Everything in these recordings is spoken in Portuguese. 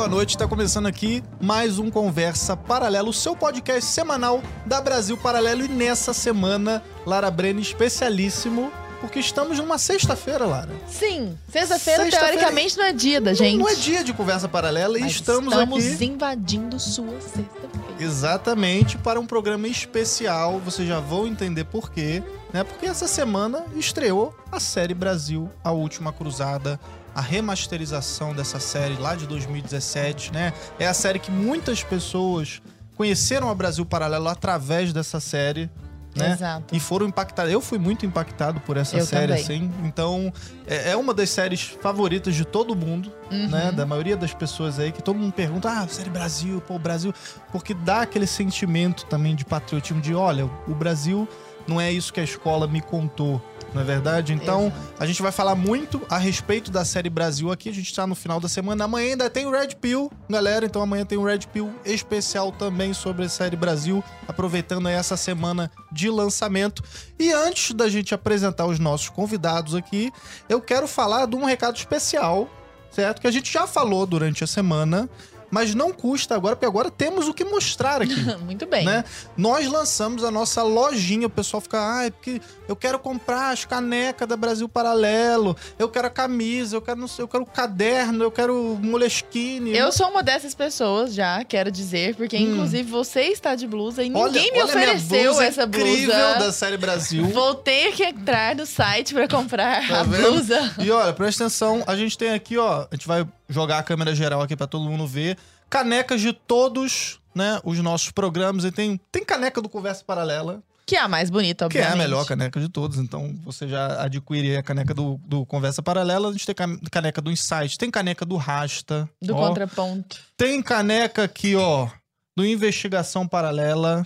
boa noite. Está começando aqui mais um Conversa Paralelo, o seu podcast semanal da Brasil Paralelo. E nessa semana, Lara Brenner, especialíssimo, porque estamos numa sexta-feira, Lara. Sim, sexta-feira Sexta-feira- teoricamente não é dia da gente. Não é dia de Conversa Paralela e Mas estamos, estamos aqui invadindo sua sexta-feira. exatamente para um programa especial. Vocês já vão entender por quê, né? Porque essa semana estreou a série Brasil, a última cruzada. A remasterização dessa série lá de 2017, né? É a série que muitas pessoas conheceram a Brasil Paralelo através dessa série, né? Exato. E foram impactados. Eu fui muito impactado por essa Eu série, também. assim. Então, é, é uma das séries favoritas de todo mundo, Uhum. né? Da maioria das pessoas aí, que todo mundo pergunta, ah, série Brasil, pô, Brasil. Porque dá aquele sentimento também de patriotismo, de olha, o Brasil não é isso que a escola me contou. Não é verdade? Então, Exato. a gente vai falar muito a respeito da série Brasil aqui. A gente tá no final da semana. Amanhã ainda tem o Red Pill, galera. Então amanhã tem um Red Pill especial também sobre a série Brasil, aproveitando aí essa semana de lançamento. E antes da gente apresentar os nossos convidados aqui, eu quero falar de um recado especial, certo? Que a gente já falou durante a semana, mas não custa agora, porque agora temos o que mostrar aqui Muito bem. né? Nós lançamos a nossa lojinha, o pessoal fica, ah, é porque eu quero comprar as canecas da Brasil Paralelo, eu quero a camisa, eu quero não sei, eu quero o caderno, eu quero moleskine. Eu sou uma dessas pessoas já, quero dizer, porque Hum. inclusive você está de blusa e Olha- ninguém me ofereceu blusa essa incrível blusa. da série Brasil. Vou ter que entrar no site pra comprar Tá a vendo? blusa. E olha, presta atenção, a gente tem aqui, ó, a gente vai jogar a câmera geral aqui pra todo mundo ver, canecas de todos, né, os nossos programas, e tem, tem caneca do Conversa Paralela, Que é a mais bonita, Que é obviamente. a melhor caneca de todos, então você já adquire a caneca do, do Conversa Paralela. A gente tem ca- caneca do Insight, tem caneca do Rasta. Do ó. contraponto. Tem caneca aqui, ó, do Investigação Paralela.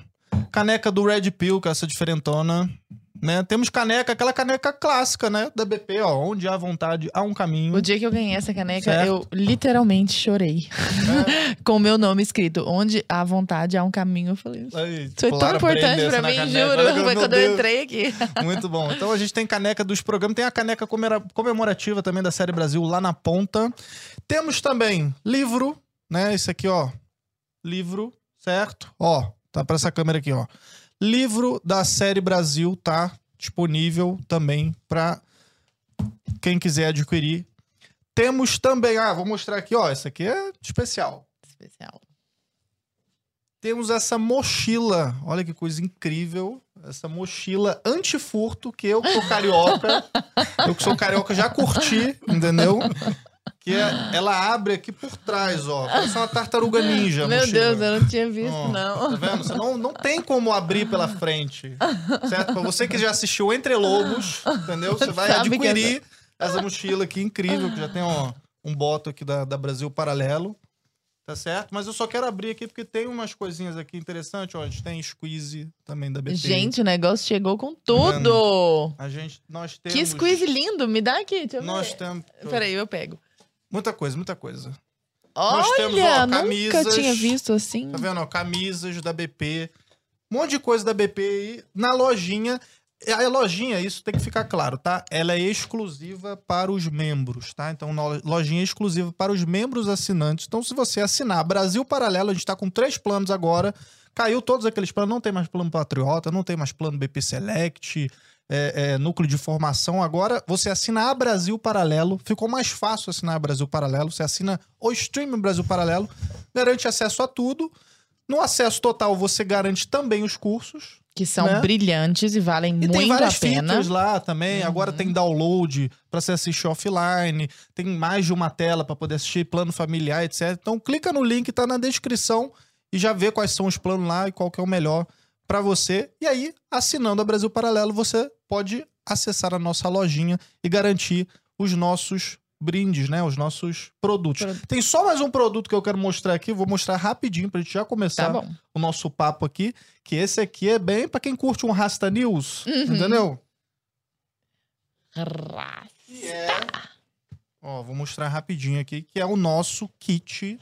Caneca do Red Pill, que é essa diferentona. Né? Temos caneca, aquela caneca clássica, né? Da BP, ó. Onde há vontade, há um caminho. O dia que eu ganhei essa caneca, Certo. eu literalmente chorei. É. Com o meu nome escrito. Onde há vontade, há um caminho. Eu falei, Aí, Foi tão importante pra mim, caneca. juro. Olha Foi quando eu Deus. entrei aqui. Muito bom. Então a gente tem caneca dos programas, tem a caneca comemorativa também da série Brasil lá na ponta. Temos também livro, né? Esse aqui, ó. Livro, certo? Ó, tá pra essa câmera aqui, ó. Livro da série Brasil tá disponível também pra quem quiser adquirir. Temos também, ah, vou mostrar aqui, ó. Esse aqui é especial. Especial. Temos essa mochila. Olha que coisa incrível. Essa mochila antifurto, que eu que sou carioca. eu que sou carioca já curti, entendeu? Que é- ela abre aqui por trás, ó. Parece uma tartaruga ninja. Meu. Deus, eu não tinha visto, Ó, não. Tá vendo? Você não, não tem como abrir pela frente. Certo? Pra você que já assistiu Entre Lobos, entendeu? Você vai Sabe adquirir essa mochila aqui incrível, que já tem ó, um boto aqui da, da Brasil Paralelo. Tá certo? Mas eu só quero abrir aqui porque tem umas coisinhas aqui interessantes. Ó, a gente tem squeeze também da BT. Gente, o negócio chegou com tudo. A gente, nós temos... Que squeeze lindo. Me dá aqui, deixa eu Nós ver. temos... Peraí, eu pego. Muita coisa, muita coisa. Olha, Nós temos, ó, nunca camisas. tinha visto assim. Tá vendo? Ó, camisas da BP. Um monte de coisa da BP aí na lojinha. A lojinha, isso tem que ficar claro, tá? Ela é exclusiva para os membros, tá? Então, lojinha exclusiva para os membros assinantes. Então, se você assinar Brasil Paralelo, a gente tá com três planos agora. Caiu todos aqueles planos, não tem mais plano Patriota, não tem mais plano BP Select, é, é, núcleo de formação. Agora, você assina a Brasil Paralelo. Ficou mais fácil assinar a Brasil Paralelo. Você assina o Stream Brasil Paralelo, garante acesso a tudo. No acesso total, você garante também os cursos. Que são Né? brilhantes e valem E tem muito várias a pena. features lá também. Uhum. Agora tem download para você assistir offline. Tem mais de uma tela para poder assistir plano familiar, etc. Então clica no link, tá na descrição e já vê quais são os planos lá e qual que é o melhor para você. E aí, assinando a Brasil Paralelo, você pode acessar a nossa lojinha e garantir os nossos brindes, né? Os nossos produtos. Produto. Tem só mais um produto que eu quero mostrar aqui, vou mostrar rapidinho pra gente já começar Tá o nosso papo aqui, que esse aqui é bem pra quem curte um Rasta News, Uhum. entendeu? Ra- Que é... Ó, vou mostrar rapidinho aqui, que é o nosso kit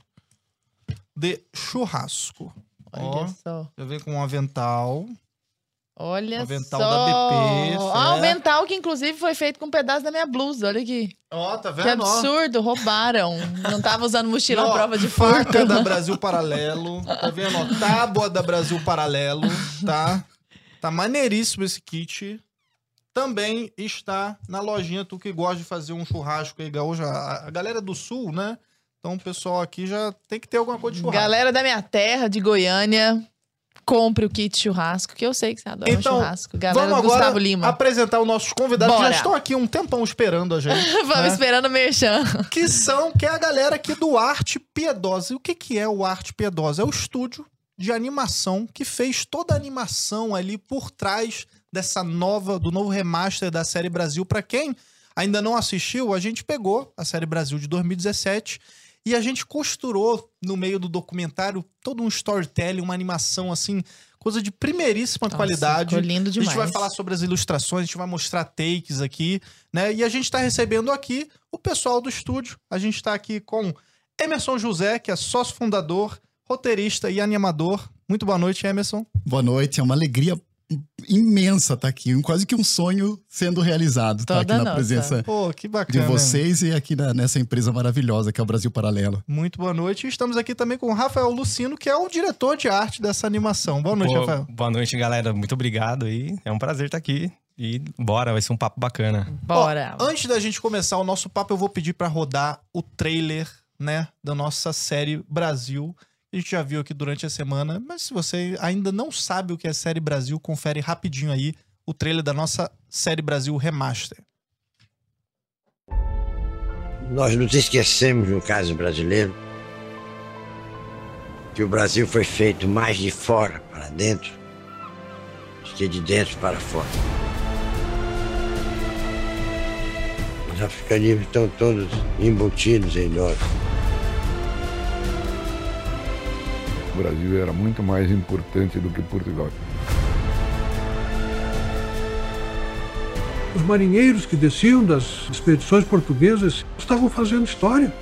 de churrasco. Olha Ó. só. Já vem com um avental, Olha Avental só. da BP, Ah, o avental que inclusive foi feito com um pedaço da minha blusa. Olha aqui. Ó, tá Que vendo? Ó. absurdo, roubaram. Não tava usando mochila à prova de faca furto. da Brasil Paralelo. Tá vendo? Ó, tábua da Brasil Paralelo, tá? Tá maneiríssimo esse kit. Também está na lojinha, tu que gosta de fazer um churrasco aí, gaúcho. A, a galera do sul, né? Então o pessoal aqui já tem que ter alguma coisa de churrasco. Galera da minha terra, de Goiânia, compre o kit churrasco, que eu sei que você adora Então, churrasco. Galera Vamos do agora Gustavo Lima. apresentar os nossos convidados que já Bora. estão aqui um tempão esperando a gente. Vamos né? esperando o merchan. que são, que é a galera aqui do Arte Piedosa. E o que, que é o Arte Piedosa? É o estúdio de animação que fez toda a animação ali por trás dessa nova, do novo remaster da série Brasil. Pra quem ainda não assistiu, a gente pegou a série Brasil de 2017 e a gente costurou no meio do documentário todo um storytelling, uma animação assim, coisa de primeiríssima Nossa, qualidade. Ficou lindo A demais. gente vai falar sobre as ilustrações, a gente vai mostrar takes aqui, né? E a gente tá recebendo aqui o pessoal do estúdio. A gente tá aqui com Emerson José, que é sócio fundador, roteirista e animador. Muito boa noite, Emerson. Boa noite, é uma alegria imensa estar aqui, um- quase que um sonho sendo realizado, estar Toda aqui na nossa. presença Pô, que de vocês e aqui na- nessa empresa maravilhosa que é o Brasil Paralelo. Muito boa noite. E estamos aqui também com o Rafael Lucino, que é o diretor de arte dessa animação. Boa noite, Pô, Rafael. Boa noite, galera. Muito obrigado aí. É um prazer estar aqui. E bora, vai ser um papo bacana. Bora. Ó, antes da gente começar o nosso papo, eu vou pedir pra rodar o trailer, né, da nossa série Brasil. A gente já viu aqui durante a semana, mas se você ainda não sabe o que é série Brasil, confere rapidinho aí o trailer da nossa série Brasil Remaster. Nós nos esquecemos, no caso brasileiro, que o Brasil foi feito mais de fora para dentro do que de dentro para fora. Os africanismos estão todos embutidos em nós. O Brasil era muito mais importante do que Portugal. Os marinheiros que desciam das expedições portuguesas estavam fazendo história.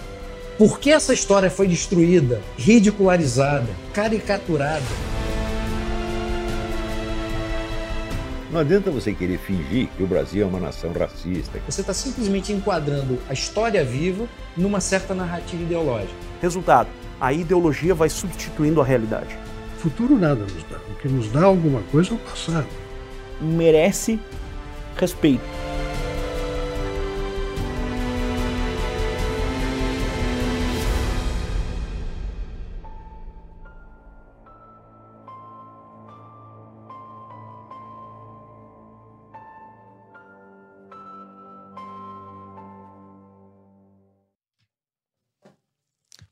Por que essa história foi destruída, ridicularizada, caricaturada? Não adianta você querer fingir que o Brasil é uma nação racista. Você está simplesmente enquadrando a história viva numa certa narrativa ideológica. Resultado: a ideologia vai substituindo a realidade. Futuro nada nos dá. O que nos dá alguma coisa é o passado. Merece respeito.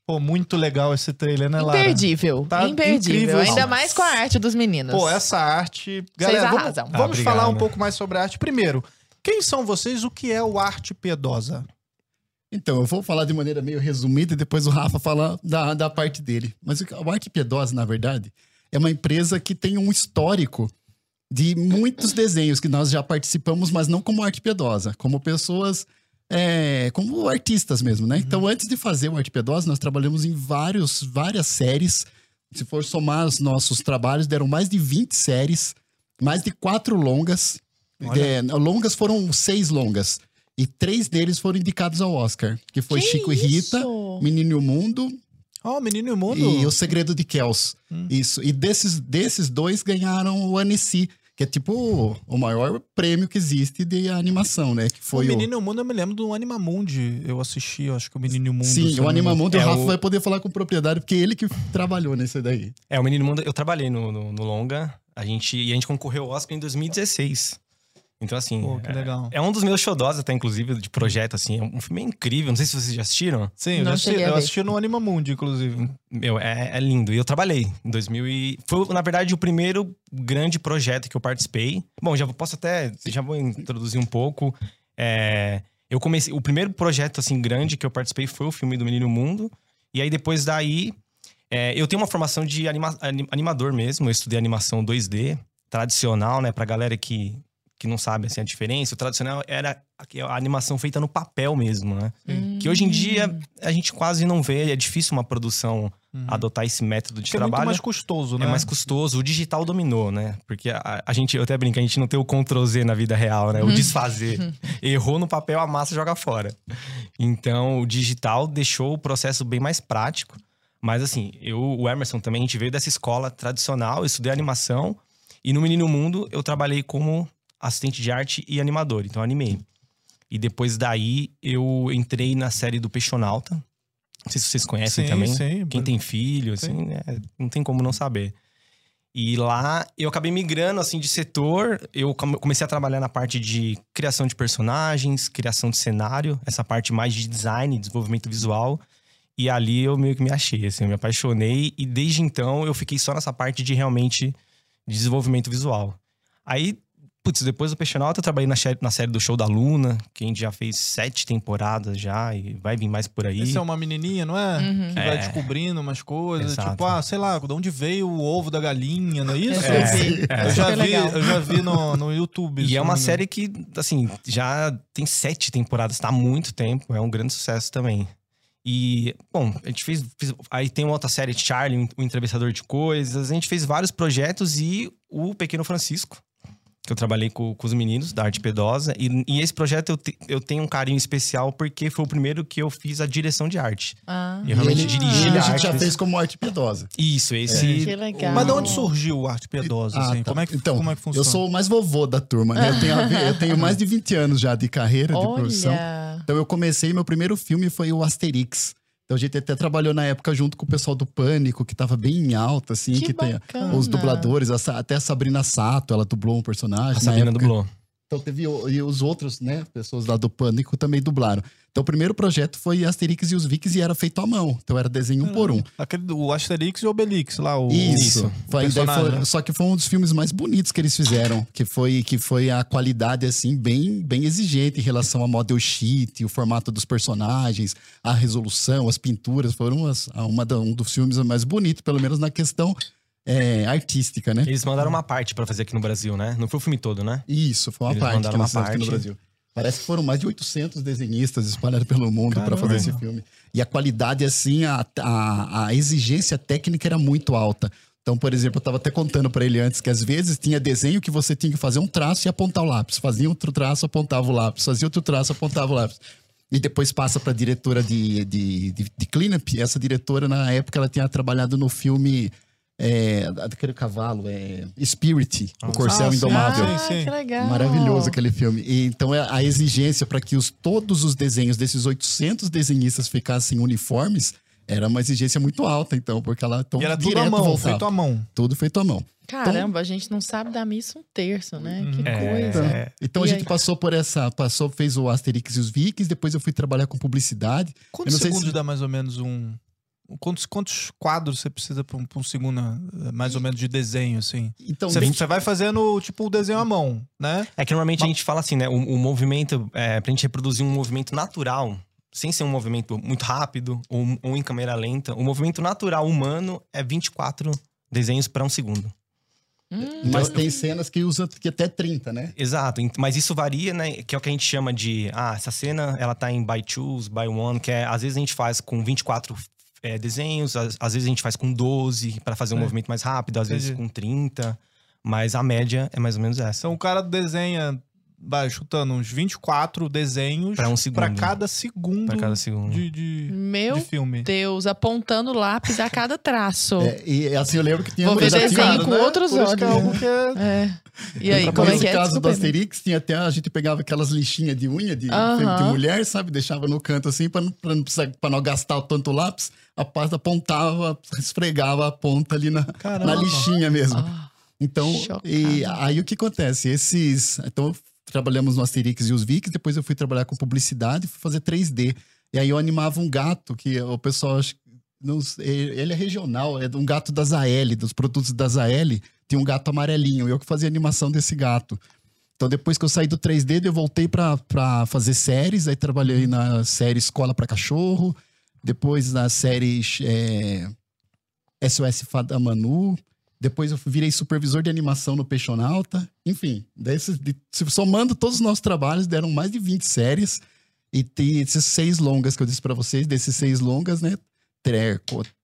Pô, muito legal esse trailer, né, Lara? Imperdível. Tá imperdível. incrível Ainda isso. mais com a arte dos meninos. Pô, essa arte. Galera, vamos, arrasam. vamos Ah, obrigado. falar um pouco mais sobre a arte. Primeiro, quem são vocês? O que é o Arte Piedosa? Então, eu vou falar de maneira meio resumida e depois o Rafa fala da, da parte dele. Mas o Arte Piedosa, na verdade, é uma empresa que tem um histórico de muitos desenhos que nós já participamos, mas não como Arte Piedosa, como pessoas, é, como artistas mesmo, né? Então, antes de fazer o Arte Piedosa, nós trabalhamos em vários, várias séries. Se for somar os nossos trabalhos, deram mais de 20 séries, mais de quatro longas. É, longas foram seis longas. E três deles foram indicados ao Oscar, que foi Que Chico e Rita, isso? Menino e o Mundo Ó, Menino e o Mundo. e O Segredo de Kells. Hum. Isso. E desses, desses dois ganharam o Annecy, que é tipo o, o maior prêmio que existe de animação, né? Que foi o o. Menino o Mundo, eu me lembro do Animamundi. Eu assisti, eu acho que o Menino o Mundo. Sim, eu o engano. Animamundo, o É Rafa o- vai poder falar com propriedade, porque ele que trabalhou nesse daí. É, o Menino Mundo, eu trabalhei no, no, no Longa, a gente, e a gente concorreu ao Oscar em 2016. Então, assim, Pô, que legal. é, é um dos meus xodós até, inclusive, de projeto, assim. É um filme incrível, não sei se vocês já assistiram. Sim, eu, Não assisti, eu assisti no Animamundi, inclusive. Meu, é, é lindo. E eu trabalhei em 2000 e... Foi, na verdade, o primeiro grande projeto que eu participei. Bom, já posso até... Já vou introduzir um pouco. É, eu comecei... O primeiro projeto, assim, grande que eu participei foi o filme do Menino Mundo. E aí, depois daí... é, eu tenho uma formação de anima- anim- animador mesmo. Eu estudei animação 2D, tradicional, né? Pra galera que, que não sabe, assim, a diferença. O tradicional era a, a animação feita no papel mesmo, né? Que hoje em dia a gente quase não vê, é difícil uma produção adotar esse método de Porque é muito trabalho. mais custoso, né? É mais custoso. O digital dominou, né? Porque a, a gente, eu até brinco, a gente não tem o Ctrl Z na vida real, né? O desfazer. Errou no papel, a massa joga fora. Então, o digital deixou o processo bem mais prático. Mas assim, eu, o Emerson também, a gente veio dessa escola tradicional, eu estudei animação. E no Menino Mundo, eu trabalhei como assistente de arte e animador. Então, animei. E depois daí, eu entrei na série do Peixonauta. Não sei se vocês conhecem Sim, também. sim. Quem tem filho, assim, né, não tem como não saber. E lá eu acabei migrando assim de setor. Eu come- comecei a trabalhar na parte de criação de personagens, criação de cenário, essa parte mais de design, desenvolvimento visual. E ali eu meio que me achei, assim, eu me apaixonei e desde então eu fiquei só nessa parte de realmente desenvolvimento visual. Aí, putz, depois do Peixonauta eu trabalhei na, na série do Show da Luna, que a gente já fez sete temporadas já e vai vir mais por aí. Esse é uma menininha, não é? Uhum. Que vai É. descobrindo umas coisas. Exato. Tipo, ah, sei lá, de onde veio o ovo da galinha, não é isso? Eu vi. Eu já vi, eu já vi no, no YouTube. E é uma série que, assim, já tem sete temporadas, tá há muito tempo, é um grande sucesso também. E, bom, a gente fez. fez- aí tem uma outra série, Charlie, o Entrevistador de Coisas. A gente fez vários projetos e o Pequeno Francisco, que eu trabalhei com, com os meninos da Arte Pedosa. E, e esse projeto eu, te- eu tenho um carinho especial porque foi o primeiro que eu fiz a direção de arte. Ah, Eu realmente ele, dirigi ele a a gente arte já fez como arte piedosa. Isso, esse. que legal. Mas de onde surgiu o Arte Piedosa? Ah, assim? tá. como, é que, então, como é que funciona? eu sou o mais vovô da turma, né? Eu tenho, a ver- eu tenho mais de 20 anos já de carreira, de produção. Olha. Então eu comecei, meu primeiro filme foi o Asterix. Então a gente até trabalhou na época junto com o pessoal do Pânico, que tava bem em alta, assim, Que que, tem os dubladores, até a Sabrina Sato, ela dublou um personagem. A na Sabrina época. dublou. Então teve o- e os outros, né, pessoas lá do Pânico também dublaram. Então o primeiro projeto foi Asterix e os Vikings e era feito à mão. Então era desenho um por um. Aquele, o Asterix e o Obelix lá. O, Isso. o Foi, personagem, foi- né? só que foi um dos filmes mais bonitos que eles fizeram, que foi que foi a qualidade assim bem bem exigente em relação a model sheet, o formato dos personagens, a resolução, as pinturas foram as, uma um dos filmes mais bonitos, pelo menos na questão é, artística, né? Eles mandaram uma parte pra fazer aqui no Brasil, né? Não foi o filme todo, né? Isso, foi uma Eles parte mandaram que uma fizemos aqui no parte. Brasil. Parece que foram mais de 800 desenhistas espalhados pelo mundo para fazer esse filme. E a qualidade, assim, a, a, a exigência técnica era muito alta. Então, por exemplo, eu estava até contando para ele antes que às vezes tinha desenho que você tinha que fazer um traço e apontar o lápis. Fazia outro traço, apontava o lápis. Fazia outro traço, apontava o lápis. E depois passa para a diretora de, de, de, de cleanup. Essa diretora, na época, ela tinha trabalhado no filme é, daquele cavalo, é, Spirit, o Corcel Ah, sim. Indomável. Ah, Sim, sim. que legal. Maravilhoso aquele filme. E, então é a exigência para que os, todos os desenhos desses 800 desenhistas ficassem uniformes era uma exigência muito alta, então, porque ela então, E era tudo direto à mão, voltava. feito à mão. Tudo feito à mão. Caramba, a gente não sabe dar missa um terço, né? Que É, coisa. é. Então E a gente aí? passou por essa, passou, fez o Asterix e os Vikings, depois eu fui trabalhar com publicidade. Quantos Eu não sei segundos se- dá mais ou menos um. Quantos, quantos quadros você precisa para um, pra um segundo, eh, mais ou menos, de desenho, assim? Então, Você, bem- você vai fazendo, tipo, o desenho à mão, né? É que normalmente a gente fala assim, né? O, o movimento, é, pra gente reproduzir um movimento natural, sem ser um movimento muito rápido ou, ou em câmera lenta, o movimento natural humano é 24 desenhos para um segundo. Hum, mas tem cenas que usa que até 30, né? Exato, mas isso varia, né? Que é o que a gente chama de. Ah, essa cena ela tá em by twos, by one, que é às vezes a gente faz com 24 é, desenhos, às, às vezes a gente faz com 12 para fazer um É. movimento mais rápido, às vezes Entendi. com 30, mas a média é mais ou menos essa. Então o cara desenha, vai chutando uns 24 desenhos Pra um segundo. pra cada segundo Pra cada segundo. de, de, Meu de filme. Deus, apontando lápis a cada traço. É, e assim, eu lembro que tinha Vou ver desenho com outros Por isso que é olhos. algo que é... É. E aí, Pra como é que é? caso do. Asterix, tinha até a gente pegava aquelas lixinhas de unha de, Aham. de mulher, sabe? Deixava no canto assim, pra não, pra não, precisar- pra não gastar tanto lápis. A pasta apontava, esfregava a ponta ali na, Caramba. na lixinha mesmo. Ah, Então, chocada. e aí o que acontece? Esses. Então, trabalhamos no Asterix e os Vikings, depois eu fui trabalhar com publicidade, fui fazer 3D. E aí eu animava um gato, que o pessoal. sei, ele é regional, é um gato da Zael, dos produtos da Zael. Tinha um gato amarelinho, eu que fazia animação desse gato. Então, depois que eu saí do 3D, eu voltei pra fazer séries. Aí trabalhei na série Escola para Cachorro, depois na série é, SOS Fada Manu. Depois eu virei supervisor de animação no Peixonauta. Enfim, daí, se- de- somando todos os nossos trabalhos, deram mais de 20 séries. E tem esses seis longas que eu disse pra vocês, desses seis longas, né?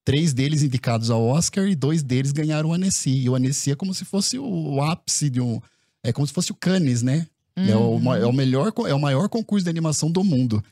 Três deles indicados ao Oscar e dois deles ganharam o Annecy. E o Annecy é como se fosse o, ápice de um. É como se fosse o Cannes, né? É, o, ma- é o melhor, é o maior concurso de animação do mundo.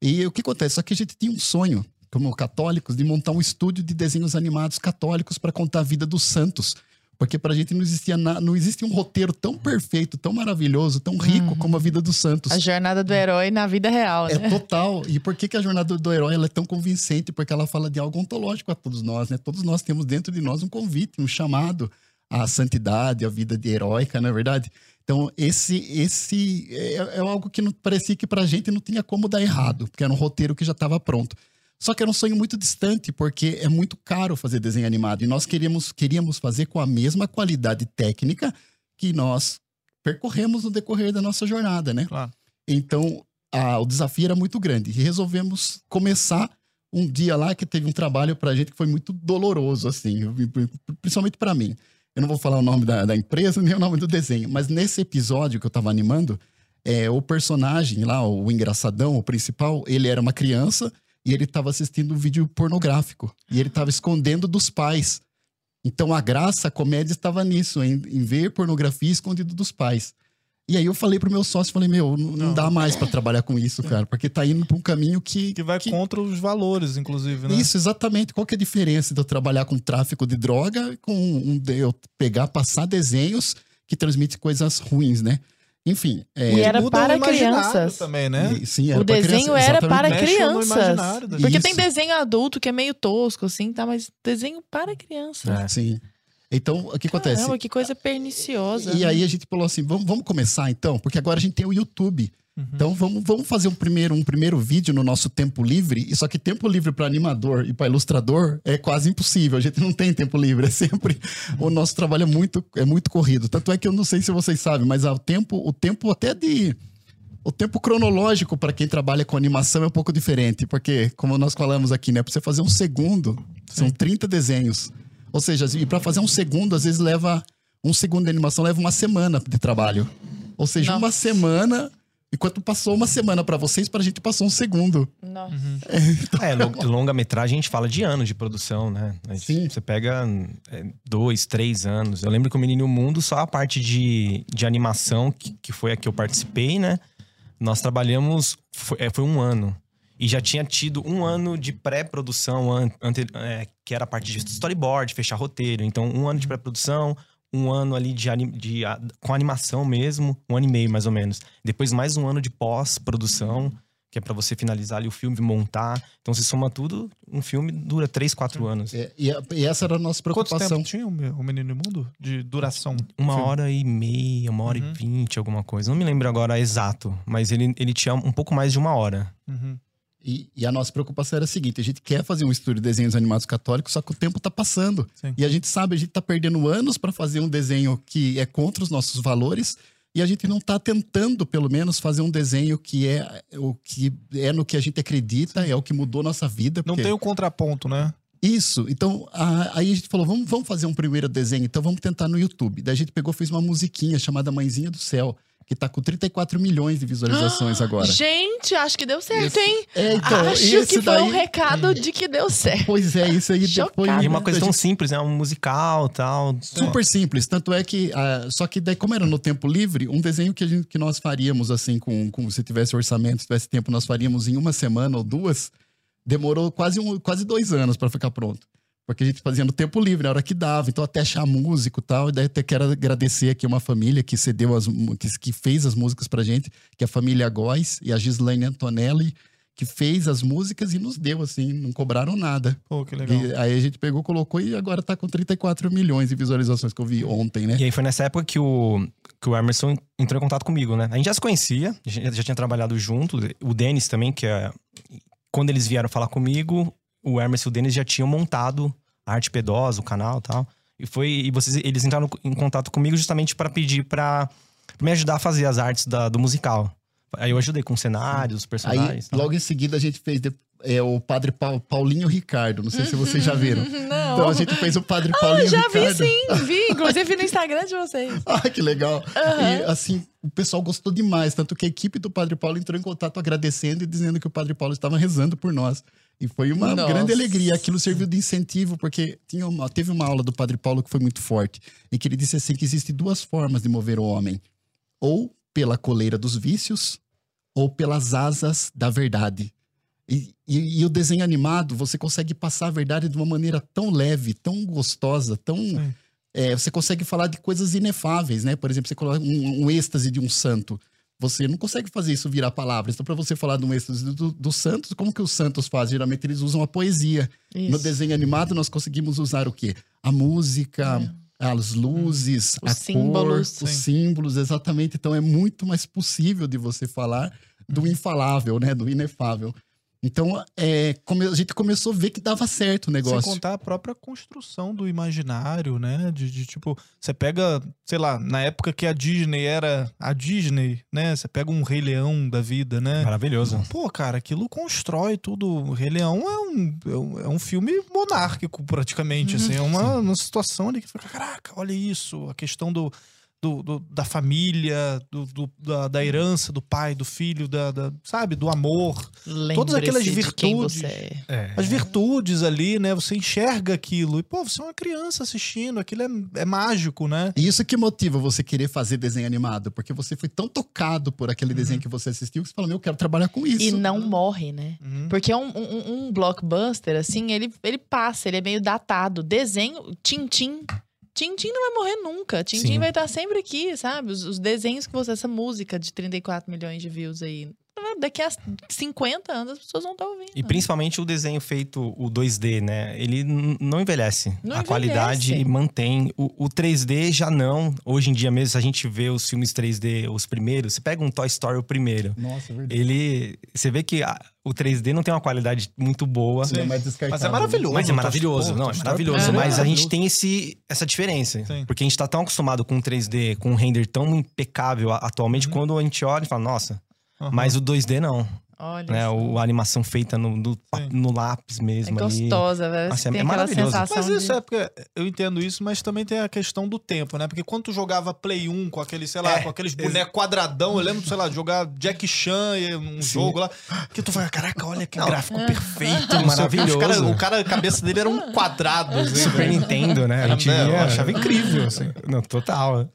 E o que acontece? Só que a gente tinha um sonho, como católicos, de montar um estúdio de desenhos animados católicos para contar a vida dos santos. Porque pra gente não existia na, não existe um roteiro tão perfeito, tão maravilhoso, tão rico como a vida dos santos. A jornada do herói na vida real, É né? total. E por que, que a jornada do herói ela é tão convincente? Porque ela fala de algo ontológico a todos nós, né? Todos nós temos dentro de nós um convite, um chamado à santidade, à vida de heróica, não é verdade? Então, esse esse é, é algo que não, parecia que pra gente não tinha como dar errado, porque era um roteiro que já estava pronto. Só que era um sonho muito distante, porque é muito caro fazer desenho animado. E nós queríamos, queríamos fazer com a mesma qualidade técnica que nós percorremos no decorrer da nossa jornada, né? Claro. Então, a- o desafio era muito grande. E resolvemos começar um dia lá que teve um trabalho pra gente que foi muito doloroso, assim, principalmente pra mim. Eu não vou falar o nome da, da empresa nem o nome do desenho, mas nesse episódio que eu tava animando, é, o personagem lá, o engraçadão, o principal, ele era uma criança e ele tava assistindo um vídeo pornográfico. E ele tava escondendo dos pais. Então a graça, a comédia estava nisso, em, em ver pornografia escondido dos pais. E aí eu falei pro meu sócio, falei, meu, não, não dá mais pra trabalhar com isso, cara, porque tá indo pra um caminho que... Que vai contra os valores, inclusive, né? Isso, exatamente. Qual que é a diferença de eu trabalhar com tráfico de droga e com um, de eu pegar, passar desenhos que transmitem coisas ruins, né? Enfim. é- E era para crianças. também, né? E- Sim, era O desenho criança, era para crianças. Porque tem Isso. desenho adulto que é meio tosco, assim, tá? Mas desenho para crianças. É. Sim. Então, o que acontece? Caramba, que coisa perniciosa. E aí a gente falou assim, vamos, vamos começar então, porque agora a gente tem o YouTube. Então vamos, vamos fazer um primeiro, um primeiro vídeo no nosso tempo livre. E só que tempo livre para animador e para ilustrador é quase impossível. A gente não tem tempo livre, é sempre o nosso trabalho é muito é muito corrido. Tanto é que eu não sei se vocês sabem, mas o tempo, o tempo até de o tempo cronológico para quem trabalha com animação é um pouco diferente, porque como nós falamos aqui, né, para você fazer um segundo, são 30 desenhos. Ou seja, e para fazer um segundo, às vezes leva um segundo de animação leva uma semana de trabalho. Ou seja, uma Nossa. semana, enquanto passou uma semana para vocês, pra gente passou um segundo. Nossa. É, lo- longa-metragem a gente fala de anos de produção, né? Gente- Sim. Você pega é, dois, três anos. Eu lembro que o Menino Mundo, só a parte de, de animação, que, que foi a que eu participei, né? Nós trabalhamos, foi, é, foi um ano. E já tinha tido um ano de pré-produção, é, que era a parte de storyboard, fechar roteiro. Então, um ano de pré-produção, um ano ali de, de a- com animação mesmo, um ano e meio mais ou menos. Depois, mais um ano de pós-produção, que é pra você finalizar ali o filme, montar. Então, se soma tudo, um filme dura três, quatro anos. É, e, e essa era a nossa Quanto preocupação. tempo tinha o Me- o Menino Imundo de duração? Uma Filme. hora e meia, uma hora Uhum. e vinte, alguma coisa. Não me lembro agora exato, mas ele, ele tinha um pouco mais de uma hora. Uhum. E, e a nossa preocupação era a seguinte: a gente quer fazer um estúdio de desenhos animados católicos, só que o tempo tá passando. Sim. E a gente sabe, a gente tá perdendo anos para fazer um desenho que é contra os nossos valores. E a gente não tá tentando, pelo menos, fazer um desenho que é o que é no que a gente acredita, é o que mudou nossa vida. Não porque- tem o contraponto, né? Isso. Então, a- aí a gente falou, vamos, vamos fazer um primeiro desenho, então vamos tentar no YouTube. Daí a gente pegou, fez uma musiquinha chamada Mãezinha do Céu, que tá com 34 milhões de visualizações agora. Gente, acho que deu certo, hein? É, então, acho esse que foi um recado de que deu certo. Pois é, isso aí depois. E é uma coisa tão gente- simples, né? Um musical tal. Super simples. Tanto é que. ah, só que daí, como era no tempo livre, um desenho que, a gente, que nós faríamos, assim, com, com se tivesse orçamento, se tivesse tempo, nós faríamos em uma semana ou duas, demorou quase, um, quase dois anos para ficar pronto. Porque a gente fazia no tempo livre, na hora que dava. Então, até achar músico e tal. E daí, até quero agradecer aqui uma família que cedeu as. que, que fez as músicas pra gente, que é a família Góes e a Gislaine Antonelli, que fez as músicas e nos deu, assim, não cobraram nada. Pô, que legal. E aí a gente pegou, colocou e agora tá com 34 milhões de visualizações que eu vi ontem, né? E aí foi nessa época que o, que o Emerson entrou em contato comigo, né? A gente já se conhecia, a gente já tinha trabalhado junto. O Denis também, que é. Quando eles vieram falar comigo, o Emerson e o Denis já tinham montado a Arte Pedosa, o canal e tal. E foi. E vocês, eles entraram em contato comigo justamente para pedir para me ajudar a fazer as artes da- do musical. Aí eu ajudei com cenários, Aí, personagens. tal. logo em seguida, a gente fez é, o padre Pau- Paulinho Ricardo. Não sei se vocês já viram. Não. Então a gente fez o Padre Paulo Ah, e o já vi Ricardo. sim, vi. Inclusive no Instagram de vocês. Ah, que legal. Aham. E assim, o pessoal gostou demais. Tanto que a equipe do Padre Paulo entrou em contato agradecendo e dizendo que o Padre Paulo estava rezando por nós. E foi uma Nossa. grande alegria. Aquilo serviu de incentivo, porque tinha uma- teve uma aula do Padre Paulo que foi muito forte, em que ele disse assim: que existem duas formas de mover o homem: ou pela coleira dos vícios, ou pelas asas da verdade. E, e- e o desenho animado, você consegue passar a verdade de uma maneira tão leve, tão gostosa, tão. é, você consegue falar de coisas inefáveis, né? Por exemplo, você coloca um, um êxtase de um santo. Você não consegue fazer isso virar palavras. Então, para você falar de um êxtase do, do Santos, como que os santos fazem? Geralmente eles usam a poesia. Isso. No desenho animado, nós conseguimos usar o quê? A música, as luzes, Os a símbolos. cor, os Sim. símbolos, exatamente. Então, é muito mais possível de você falar do infalável, né? Do inefável. Então, é, come- a gente começou a ver que dava certo o Sem negócio. contar a própria construção do imaginário, né? De, de, tipo, você pega, sei lá, na época que a Disney era a Disney, né? Você pega um Rei Leão da vida, né? Maravilhoso. Pô, cara, aquilo constrói tudo. O Rei Leão é um, é um, é filme monárquico, praticamente. Assim, é uma, uma situação ali que fica, caraca, olha isso, a questão do. Do- do- da família, do, do- da, da herança, do pai, do filho, da, da- sabe, do amor. Todas aquelas virtudes. é. É. As virtudes ali, né? Você enxerga aquilo. E, pô, você é uma criança assistindo, aquilo é, é mágico, né? E isso que motiva você querer fazer desenho animado, porque você foi tão tocado por aquele Uhum. desenho que você assistiu que você fala, meu, eu quero trabalhar com isso. E não morre, né? Uhum. Porque é um, um, um blockbuster, assim, ele, ele passa, ele é meio datado. Desenho, Tintim. Tintim não vai morrer nunca. Tintim vai estar sempre aqui, sabe? Os, os desenhos que você. Essa música de 34 milhões de views aí. Daqui a 50 anos as pessoas vão estar ouvindo. E principalmente o desenho feito, o 2D, né? Ele não envelhece. Não a envelhece. qualidade mantém. O, o 3D já não. Hoje em dia mesmo, se a gente vê os filmes 3D, os primeiros, você pega um Toy Story, o primeiro. Nossa, é verdade. Ele. Você vê que a- o 3D não tem uma qualidade muito boa. Ele é descartável. Mas é maravilhoso. Mas é Toy maravilhoso, não, é Story maravilhoso. é mas a gente tem esse, essa diferença. Sim. Porque a gente tá tão acostumado com 3D, com um render tão impecável atualmente, Uhum. quando a gente olha e fala, nossa, Mas o 2D não. Olha. Né? só. O, a animação feita no, no, Sim. no lápis É mesmo ali. gostosa, velho. Nossa, é maravilhoso. Mas isso de... é porque eu entendo isso, mas também tem a questão do tempo, né? Porque quando tu jogava Play 1 com aquele, sei lá, É, com aqueles bonecos quadradão, eu lembro, sei lá, de jogar Jack Chan e um jogo lá, que tu vai, caraca, olha que gráfico perfeito, não sei o quê. Os Maravilhoso. cara- o cara, a cabeça dele era um quadrado. assim, Super né? Nintendo, né? A gente É, eu achava incrível, assim. Não, total.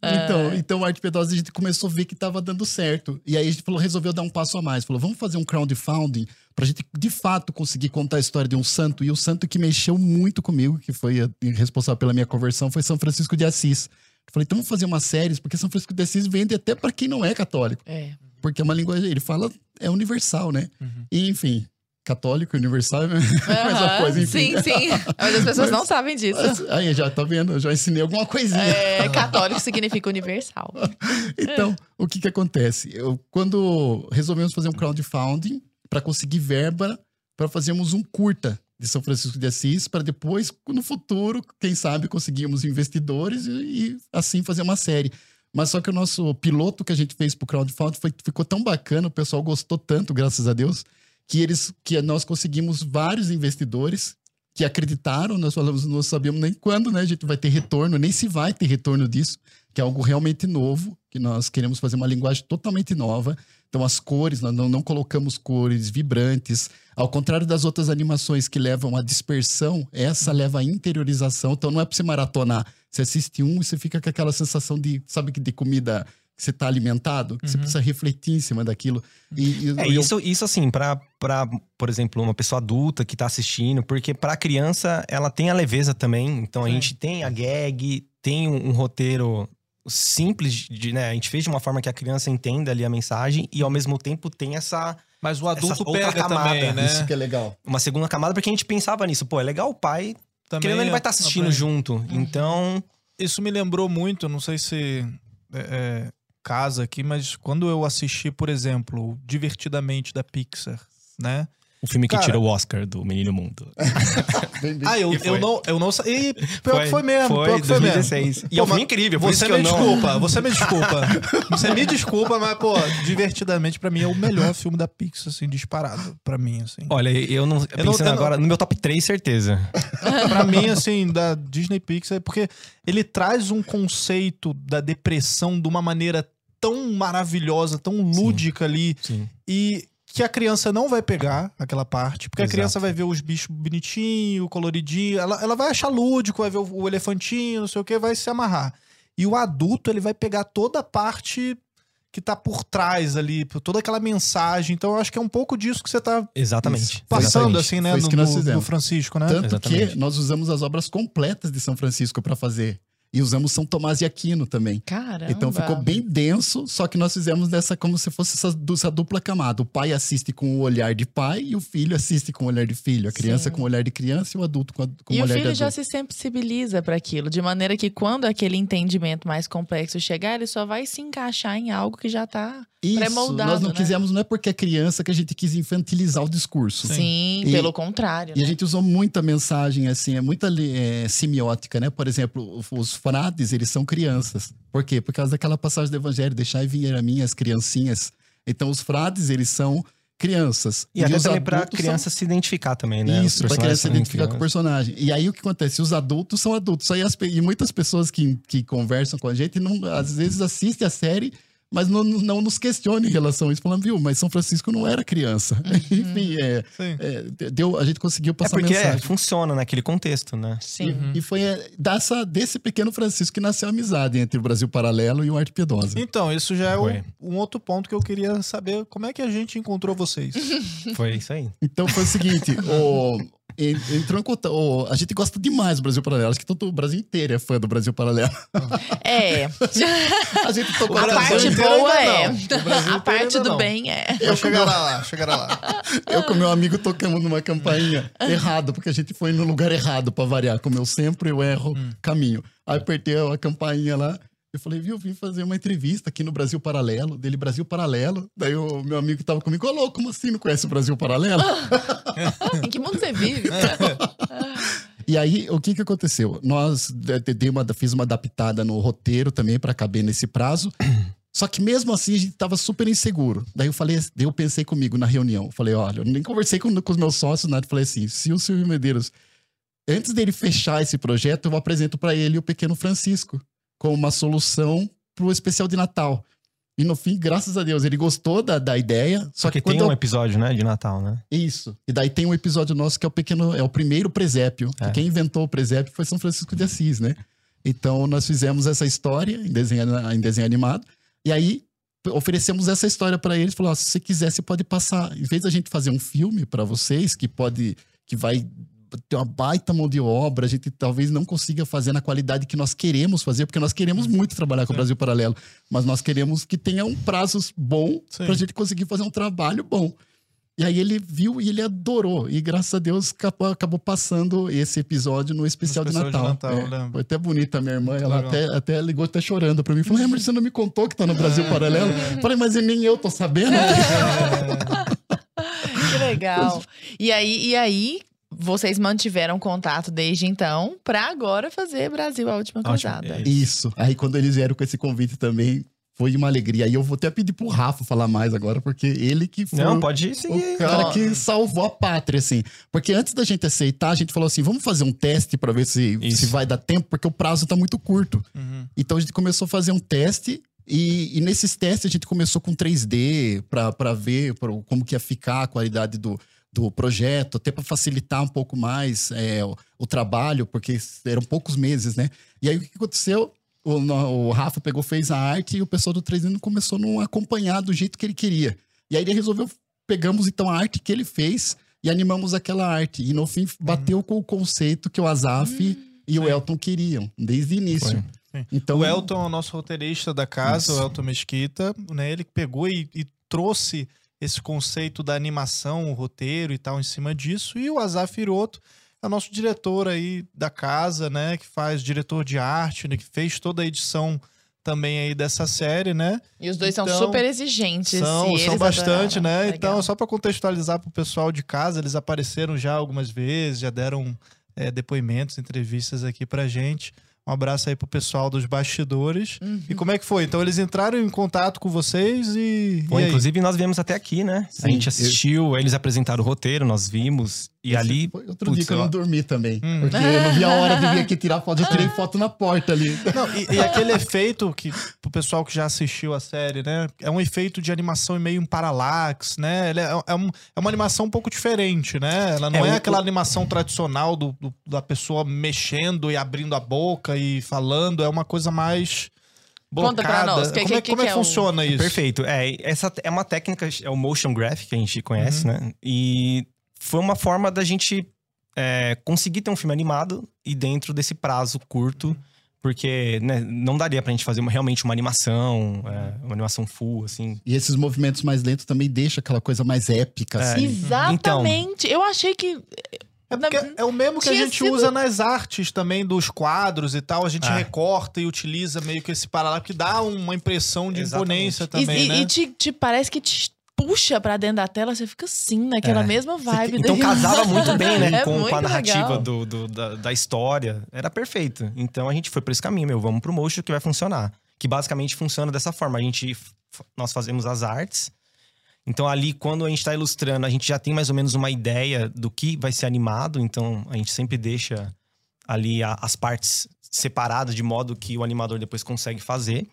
Então, então, a Arte Pedosa, a gente começou a ver que estava dando certo. E aí a gente falou, resolveu dar um passo a mais. Falou, vamos fazer um crowdfunding pra gente, de fato, conseguir contar a história de um santo. E o santo que mexeu muito comigo, que foi a- responsável pela minha conversão, foi São Francisco de Assis. Eu falei, então vamos fazer uma série, porque São Francisco de Assis vende até para quem não é católico. É. Porque é uma linguagem, ele fala, é universal, né? Uhum. E, enfim, católico, universal é a mesma Aham, coisa, enfim. Sim, sim. Mas as pessoas não sabem disso. Aí, já tá vendo? Eu já ensinei alguma coisinha. É, católico significa universal. Então, o que que acontece? Eu, quando resolvemos fazer um crowdfunding para conseguir verba para fazermos um curta de São Francisco de Assis, para depois, no futuro, quem sabe, conseguirmos investidores e, e assim fazer uma série. Mas só que o nosso piloto que a gente fez pro crowdfunding foi, ficou tão bacana, o pessoal gostou tanto, graças a Deus, que eles que nós conseguimos vários investidores que acreditaram, nós falamos, não sabíamos nem quando, né, a gente vai ter retorno, nem se vai ter retorno disso, que é algo realmente novo, que nós queremos fazer uma linguagem totalmente nova. Então, as cores, nós não, não colocamos cores vibrantes. Ao contrário das outras animações que levam à dispersão, essa leva à interiorização. Então, não é para você maratonar. Você assiste um e você fica com aquela sensação de, sabe, de comida que você está alimentado, que você precisa refletir em cima daquilo. E, e- É, eu- isso, isso assim, pra, pra, por exemplo, uma pessoa adulta que tá assistindo, porque pra criança ela tem a leveza também. Então a Sim. gente tem a gag, tem um, um roteiro simples, de, né? A gente fez de uma forma que a criança entenda ali a mensagem e ao mesmo tempo tem essa Mas o adulto pega camada, também, né? Isso que é legal. uma segunda camada, porque a gente pensava nisso, pô, é legal o pai, Também querendo ele vai é- estar assistindo aprende. junto. Então, Isso me lembrou muito, não sei se é, é, casa aqui, mas quando eu assisti, por exemplo, Divertidamente da Pixar, né? O filme que Cara- tirou o Oscar do Menino Mundo. Ah, eu, eu não, eu não sei. E pior Foi, que foi mesmo. foi, pior que foi 2016. mesmo. E é um Pô, filme mas incrível, por Você me eu não- desculpa, você me desculpa. Você me desculpa, mas, pô, divertidamente, pra mim, é o melhor filme da Pixar, assim, disparado. Pra mim, assim. Olha, eu não. não- Pensando eu não- agora, no meu top 3, certeza. pra mim, assim, da Disney Pixar, porque ele traz um conceito da depressão de uma maneira tão maravilhosa, tão lúdica ali, Sim. e que a criança não vai pegar aquela parte, porque Exato. a criança vai ver os bichos bonitinhos, coloridinho, ela, ela vai achar lúdico, vai ver o, o elefantinho, não sei o que, vai se amarrar. E o adulto, ele vai pegar toda a parte que tá por trás ali, toda aquela mensagem. Então, eu acho que é um pouco disso que você tá Exatamente. passando, Exatamente. assim, né, no, no-. Francisco, né? Tanto Exatamente. que nós usamos as obras completas de São Francisco para fazer. E usamos São Tomás de Aquino também. Caramba. Então ficou bem denso, só que nós fizemos dessa como se fosse essa, essa dupla camada. O pai assiste com o olhar de pai e o filho assiste com o olhar de filho. A criança Sim. com o olhar de criança e o adulto com, a, com E o o olhar de filho adulto. já se sensibiliza para aquilo, de maneira que quando aquele entendimento mais complexo chegar, ele só vai se encaixar em algo que já tá Isso, nós não né? quisemos, não é porque é criança que a gente quis infantilizar o discurso. Sim, E- pelo contrário. E a né? gente usou muita mensagem, assim, é muita é, semiótica, né? Por exemplo, os frades, eles são crianças. Por quê? Por causa daquela passagem do Evangelho, deixai vir a mim as criancinhas. Então, os frades, eles são crianças. E até os também pra adultos são- criança se identificar também, né? Isso, pra personagens criança se são identificar com o crianças. personagem. E aí o que acontece? Os adultos são adultos. Aí as e muitas pessoas que, que conversam com a gente, não, às vezes assistem a série, mas não, não nos questionam em relação a isso. Falando, viu, mas São Francisco não era criança. Enfim, é, é, deu, a gente conseguiu É passar porque é, mensagem. funciona naquele contexto, né? Sim. E foi é, dessa, desse pequeno Francisco que nasceu a amizade entre o Brasil Paralelo e o Arte Piedosa. Então, isso já é Foi. um outro ponto que eu queria saber. Como é que a gente encontrou vocês? Foi isso aí. Então foi o seguinte, o, entrou em conta, o- a gente gosta demais do Brasil Paralelo, acho que todo o Brasil inteiro é fã do Brasil Paralelo. É, A gente tocou a parte boa é. A parte do não. bem é. Eu chegará lá, chegará lá. Eu com meu amigo tocamos numa campainha errado, porque a gente foi no lugar errado pra variar. Como eu sempre eu erro caminho. Aí apertei a campainha lá. Eu falei, viu, vim fazer uma entrevista aqui no Brasil Paralelo, dele Brasil Paralelo. Daí o meu amigo que tava comigo, ô louco, como assim não conhece o Brasil Paralelo? Em que mundo você vive? E aí, o que que aconteceu? Nós de- de- dei uma, fiz uma adaptada no roteiro também para caber nesse prazo. Só que mesmo assim a gente tava super inseguro. Daí eu falei, daí eu pensei comigo na reunião. Eu Falei, olha, eu nem conversei com, com os meus sócios, nada. Eu Falei assim, se o Silvio Medeiros, antes dele fechar esse projeto, eu apresento para ele o Pequeno Francisco como uma solução pro especial de Natal. E no fim, graças a Deus, ele gostou da, da ideia. Só Porque que tem um eu episódio, né, de Natal, né? isso. E daí tem um episódio nosso que é o pequeno, é o primeiro presépio. É. Que quem inventou o presépio foi São Francisco de Assis, né? Então nós fizemos essa história em desenho, em desenho animado. E aí oferecemos essa história para eles, falou: ó, se você quiser, você pode passar, em vez da gente fazer um filme para vocês que pode que vai ter uma baita mão de obra, a gente talvez não consiga fazer na qualidade que nós queremos fazer, porque nós queremos muito trabalhar com o Brasil Paralelo, mas nós queremos que tenha um prazo bom para a gente conseguir fazer um trabalho bom. E aí ele viu e ele adorou. E graças a Deus acabou, acabou passando esse episódio no especial, especial de de Natal. Natal, É, foi até bonita a minha irmã. Ela Legal. até, até ligou até chorando pra mim. Falou, Emerson, você não me contou que tá no Brasil Paralelo? Falei, mas nem eu tô sabendo. Que legal. E aí, e aí, vocês mantiveram contato desde então pra agora fazer Brasil a Última Ótimo. Cruzada. É. Isso. Aí quando eles vieram com esse convite também, foi uma alegria. Aí eu vou até pedir pro Rafa falar mais agora, porque ele que foi Não, o- pode seguir. o cara que salvou a pátria, assim. Porque antes da gente aceitar, a gente falou assim, vamos fazer um teste pra ver se, Isso. se vai dar tempo, porque o prazo tá muito curto. Uhum. Então a gente começou a fazer um teste e, e nesses testes a gente começou com 3D pra pra ver pro- como que ia ficar a qualidade do, do projeto, até para facilitar um pouco mais é, o, o trabalho, porque eram poucos meses, né? E aí o que aconteceu? O, o Rafa pegou, fez a arte e o pessoal do 3D não começou a não acompanhar do jeito que ele queria. E aí ele resolveu, pegamos então a arte que ele fez e animamos aquela arte. E no fim bateu com o conceito que o Azaf e o Elton queriam, desde o início. Foi. Sim. Então, o Elton é o nosso roteirista da casa, Isso. o Elton Mesquita, né? Ele pegou e, e trouxe esse conceito da animação, o roteiro e tal em cima disso. E o Azaf Hiroto é o nosso diretor aí da casa, né? Que faz diretor de arte, né? Que fez toda a edição também aí dessa série, né? E os dois são Então, super exigentes. São, são bastante, adoraram. né? Legal. Então, só para contextualizar pro pessoal de casa, eles apareceram já algumas vezes, já deram é, depoimentos, entrevistas aqui pra gente. Um abraço aí pro pessoal dos bastidores. Uhum. E como é que foi? Então, eles entraram em contato com vocês e. Bom, e inclusive, nós viemos até aqui, né? a Sim, gente assistiu, eles apresentaram o roteiro, nós vimos. E Esse ali. Foi outro putz, dia que eu não dormi também. Hum. Porque eu não vi a hora de vir aqui tirar foto. Eu tirei foto na porta ali. Não, e, e aquele efeito que, pro pessoal que já assistiu a série, né? É um efeito de animação meio um parallax, né? Ele é, é, um- é uma animação um pouco diferente, né? Ela não é, É, o- aquela animação tradicional do, do- da pessoa mexendo e abrindo a boca e falando. É uma coisa mais. Conta pra blocada. nós, que- como é, que- como é que é o- funciona isso? Perfeito. É, essa é uma técnica, é o motion graphic que a gente conhece, Uhum. né? E foi uma forma da gente é, conseguir ter um filme animado e dentro desse prazo curto, porque né, não daria pra gente fazer uma- realmente uma animação, é, uma animação full, assim. E esses movimentos mais lentos também deixam aquela coisa mais épica, É. assim. Exatamente. Eu achei que. É, porque é o mesmo que a gente sido- usa nas artes também, dos quadros e tal. A gente É. recorta e utiliza meio que esse paralelo, que dá uma impressão de Exatamente. imponência E, também, e- né? e te, te parece que te puxa pra dentro da tela, você fica assim, naquela É. mesma vibe. Então daquele- casava muito bem, né? É com, com a narrativa do, do- da, da história. Era perfeito. Então a gente foi por esse caminho, meu. Vamos pro motion que vai funcionar. Que basicamente funciona dessa forma. A gente, nós fazemos as artes. Então ali, quando a gente tá ilustrando, a gente já tem mais ou menos uma ideia do que vai ser animado. Então a gente sempre deixa ali a- as partes separadas de modo que o animador depois consegue fazer.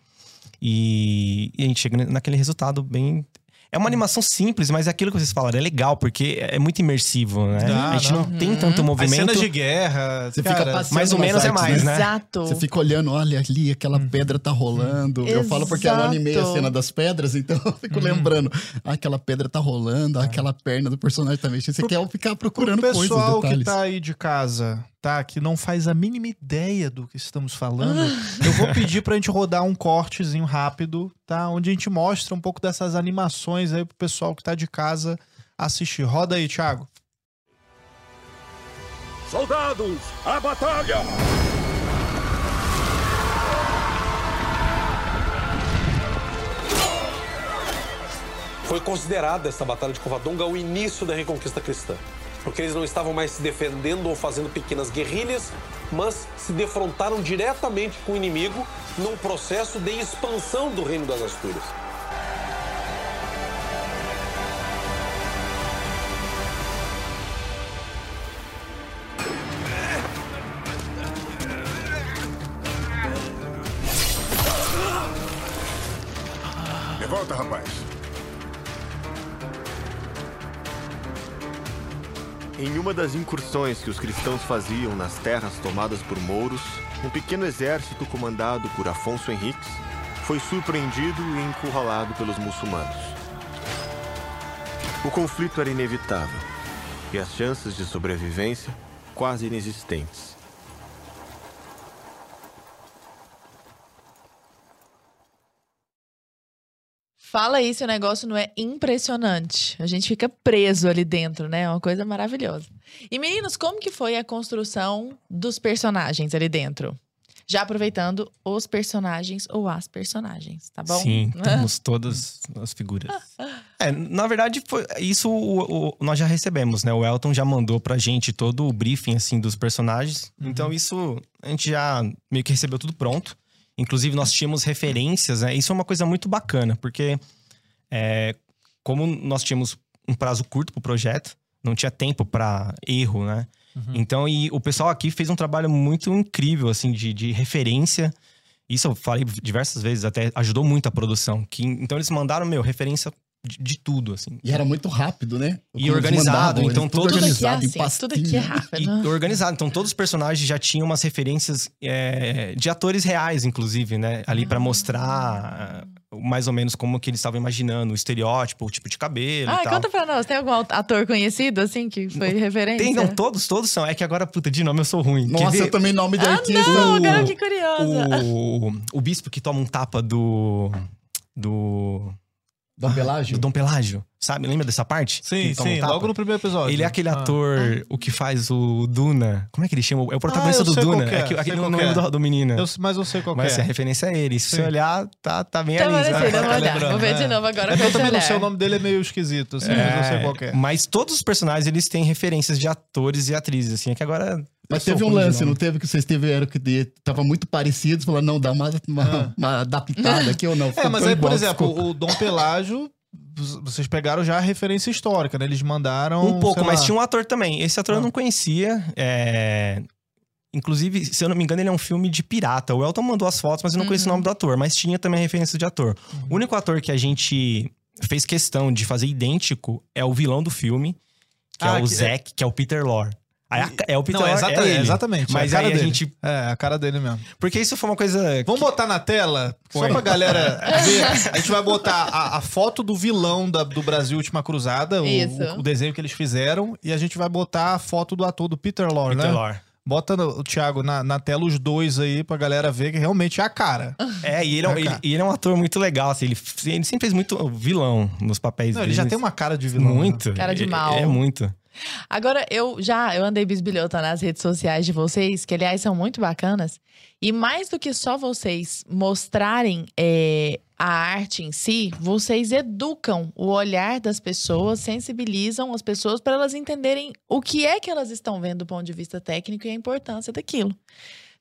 E, e a gente chega naquele resultado bem. É uma animação simples, mas é aquilo que vocês falaram, é legal, porque é muito imersivo, né? Ah, a gente não, não. tem tanto As movimento. cenas de guerra. Você cara, fica passando mais ou menos é artes, mais, né? Exato. Você fica olhando, olha ali, aquela pedra tá rolando. Eu falo porque eu Exato. animei a cena das pedras, então eu fico lembrando. Ah, aquela pedra tá rolando, ah, aquela perna do personagem tá mexendo. Você quer ficar procurando Pro coisas, pessoal que detalhes. tá aí de casa, Que não faz a mínima ideia do que estamos falando, eu vou pedir pra gente rodar um cortezinho rápido, tá? Onde a gente mostra um pouco dessas animações aí pro pessoal que tá de casa assistir. Roda aí, Thiago. Soldados, à batalha! Foi considerada esta Batalha de Covadonga o início da reconquista cristã, porque eles não estavam mais se defendendo ou fazendo pequenas guerrilhas, mas se defrontaram diretamente com o inimigo num processo de expansão do Reino das Astúrias. Das incursões que os cristãos faziam nas terras tomadas por mouros, um pequeno exército comandado por Afonso Henriques foi surpreendido e encurralado pelos muçulmanos. O conflito era inevitável e as chances de sobrevivência quase inexistentes. Fala aí se o negócio não é impressionante. A gente fica preso ali dentro, né? É uma coisa maravilhosa. E meninos, como que foi a construção dos personagens ali dentro? Já aproveitando os personagens ou as personagens, tá bom? Sim, temos todas as figuras. É, na verdade, foi, isso o- o- nós já recebemos, né? O Elton já mandou pra gente todo o briefing, assim, dos personagens. Então, isso a gente já meio que recebeu tudo pronto. Inclusive, nós tínhamos referências, né? Isso é uma coisa muito bacana, porque é, como nós tínhamos um prazo curto pro projeto, não tinha tempo pra erro, né? Então, e o pessoal aqui fez um trabalho muito incrível, assim, de, de referência. Isso eu falei diversas vezes, até ajudou muito a produção. Que, então, eles mandaram, meu, referência de, de tudo, assim. E era muito rápido, né? E Como organizado, mandavam, então eles tudo todos- organizado, Tudo aqui é assim, tudo aqui é rápido. E organizado. Então, todos os personagens já tinham umas referências é, de atores reais, inclusive, né? Ali pra mostrar ah, mais ou menos como que eles estavam imaginando, o estereótipo, o tipo de cabelo Ah, e tal. conta pra nós. Tem algum ator conhecido, assim, que foi referência? Tem, não, todos, todos são. É que agora, puta, de nome eu sou ruim. Quer Nossa, ver? eu também nome de Ah, artista. não, o- agora fiquei curiosa. o, o bispo que toma um tapa do. do. Dom Pelágio? Do Dom Pelágio, sabe? Lembra dessa parte? Sim, sim, um logo no primeiro episódio. Ele é aquele Ah. ator, o que faz o Duna. Como é que ele chama? É o protagonista Ah, do Duna. qual que é, É aquele não lembro é. do, do menino. Eu- mas eu sei qual que Mas é. a referência é ele. Se Sim. você olhar, tá, tá bem Tá ali. parecendo, vou olhar. Vou ver de é. novo agora É eu também não sei, o nome dele é meio esquisito, assim, mas eu sei qual é. Mas todos os personagens, eles têm referências de atores e atrizes, assim. É que agora... Mas teve um lance, nome. não teve que vocês tiveram que de- tava muito parecidos, falaram, não, dá uma, uma, uma adaptada aqui ou não. É, mas aí, por exemplo, o Dom Pelágio, vocês pegaram já a referência histórica, né? Eles mandaram. Um pouco, mas tinha um ator também. Esse ator eu não conhecia. é, Inclusive, se eu não me engano, ele é um filme de pirata. O Elton mandou as fotos, mas eu não conheço o nome do ator. Mas tinha também a referência de ator. O único ator que a gente fez questão de fazer idêntico é o vilão do filme, que Ah, é o que- Zack, que é o Peter Lorre. A- é o Peter Não, exata- é ele. exatamente. Mas é a cara aí a dele. gente... É, a cara dele mesmo. Porque isso foi uma coisa... Vamos botar na tela, Põe. só pra galera ver. A gente vai botar a, a foto do vilão da- do Brasil Última Cruzada, o, Isso. o- o desenho que eles fizeram, e a gente vai botar a foto do ator do Peter Lorre, Peter né? Lorre. Bota, no- o Thiago, na, na tela os dois aí pra galera ver que realmente é a cara. É, e ele é, um- É, ele, ele é um ator muito legal, assim, ele, ele sempre fez muito vilão nos papéis Não, ele dele. já tem uma cara de vilão. né? Muito. Cara de É- mal. É, muito. Agora, eu já eu andei bisbilhota nas redes sociais de vocês, que aliás são muito bacanas. E mais do que só vocês mostrarem é, a arte em si, vocês educam o olhar das pessoas, sensibilizam as pessoas para elas entenderem o que é que elas estão vendo do ponto de vista técnico e a importância daquilo.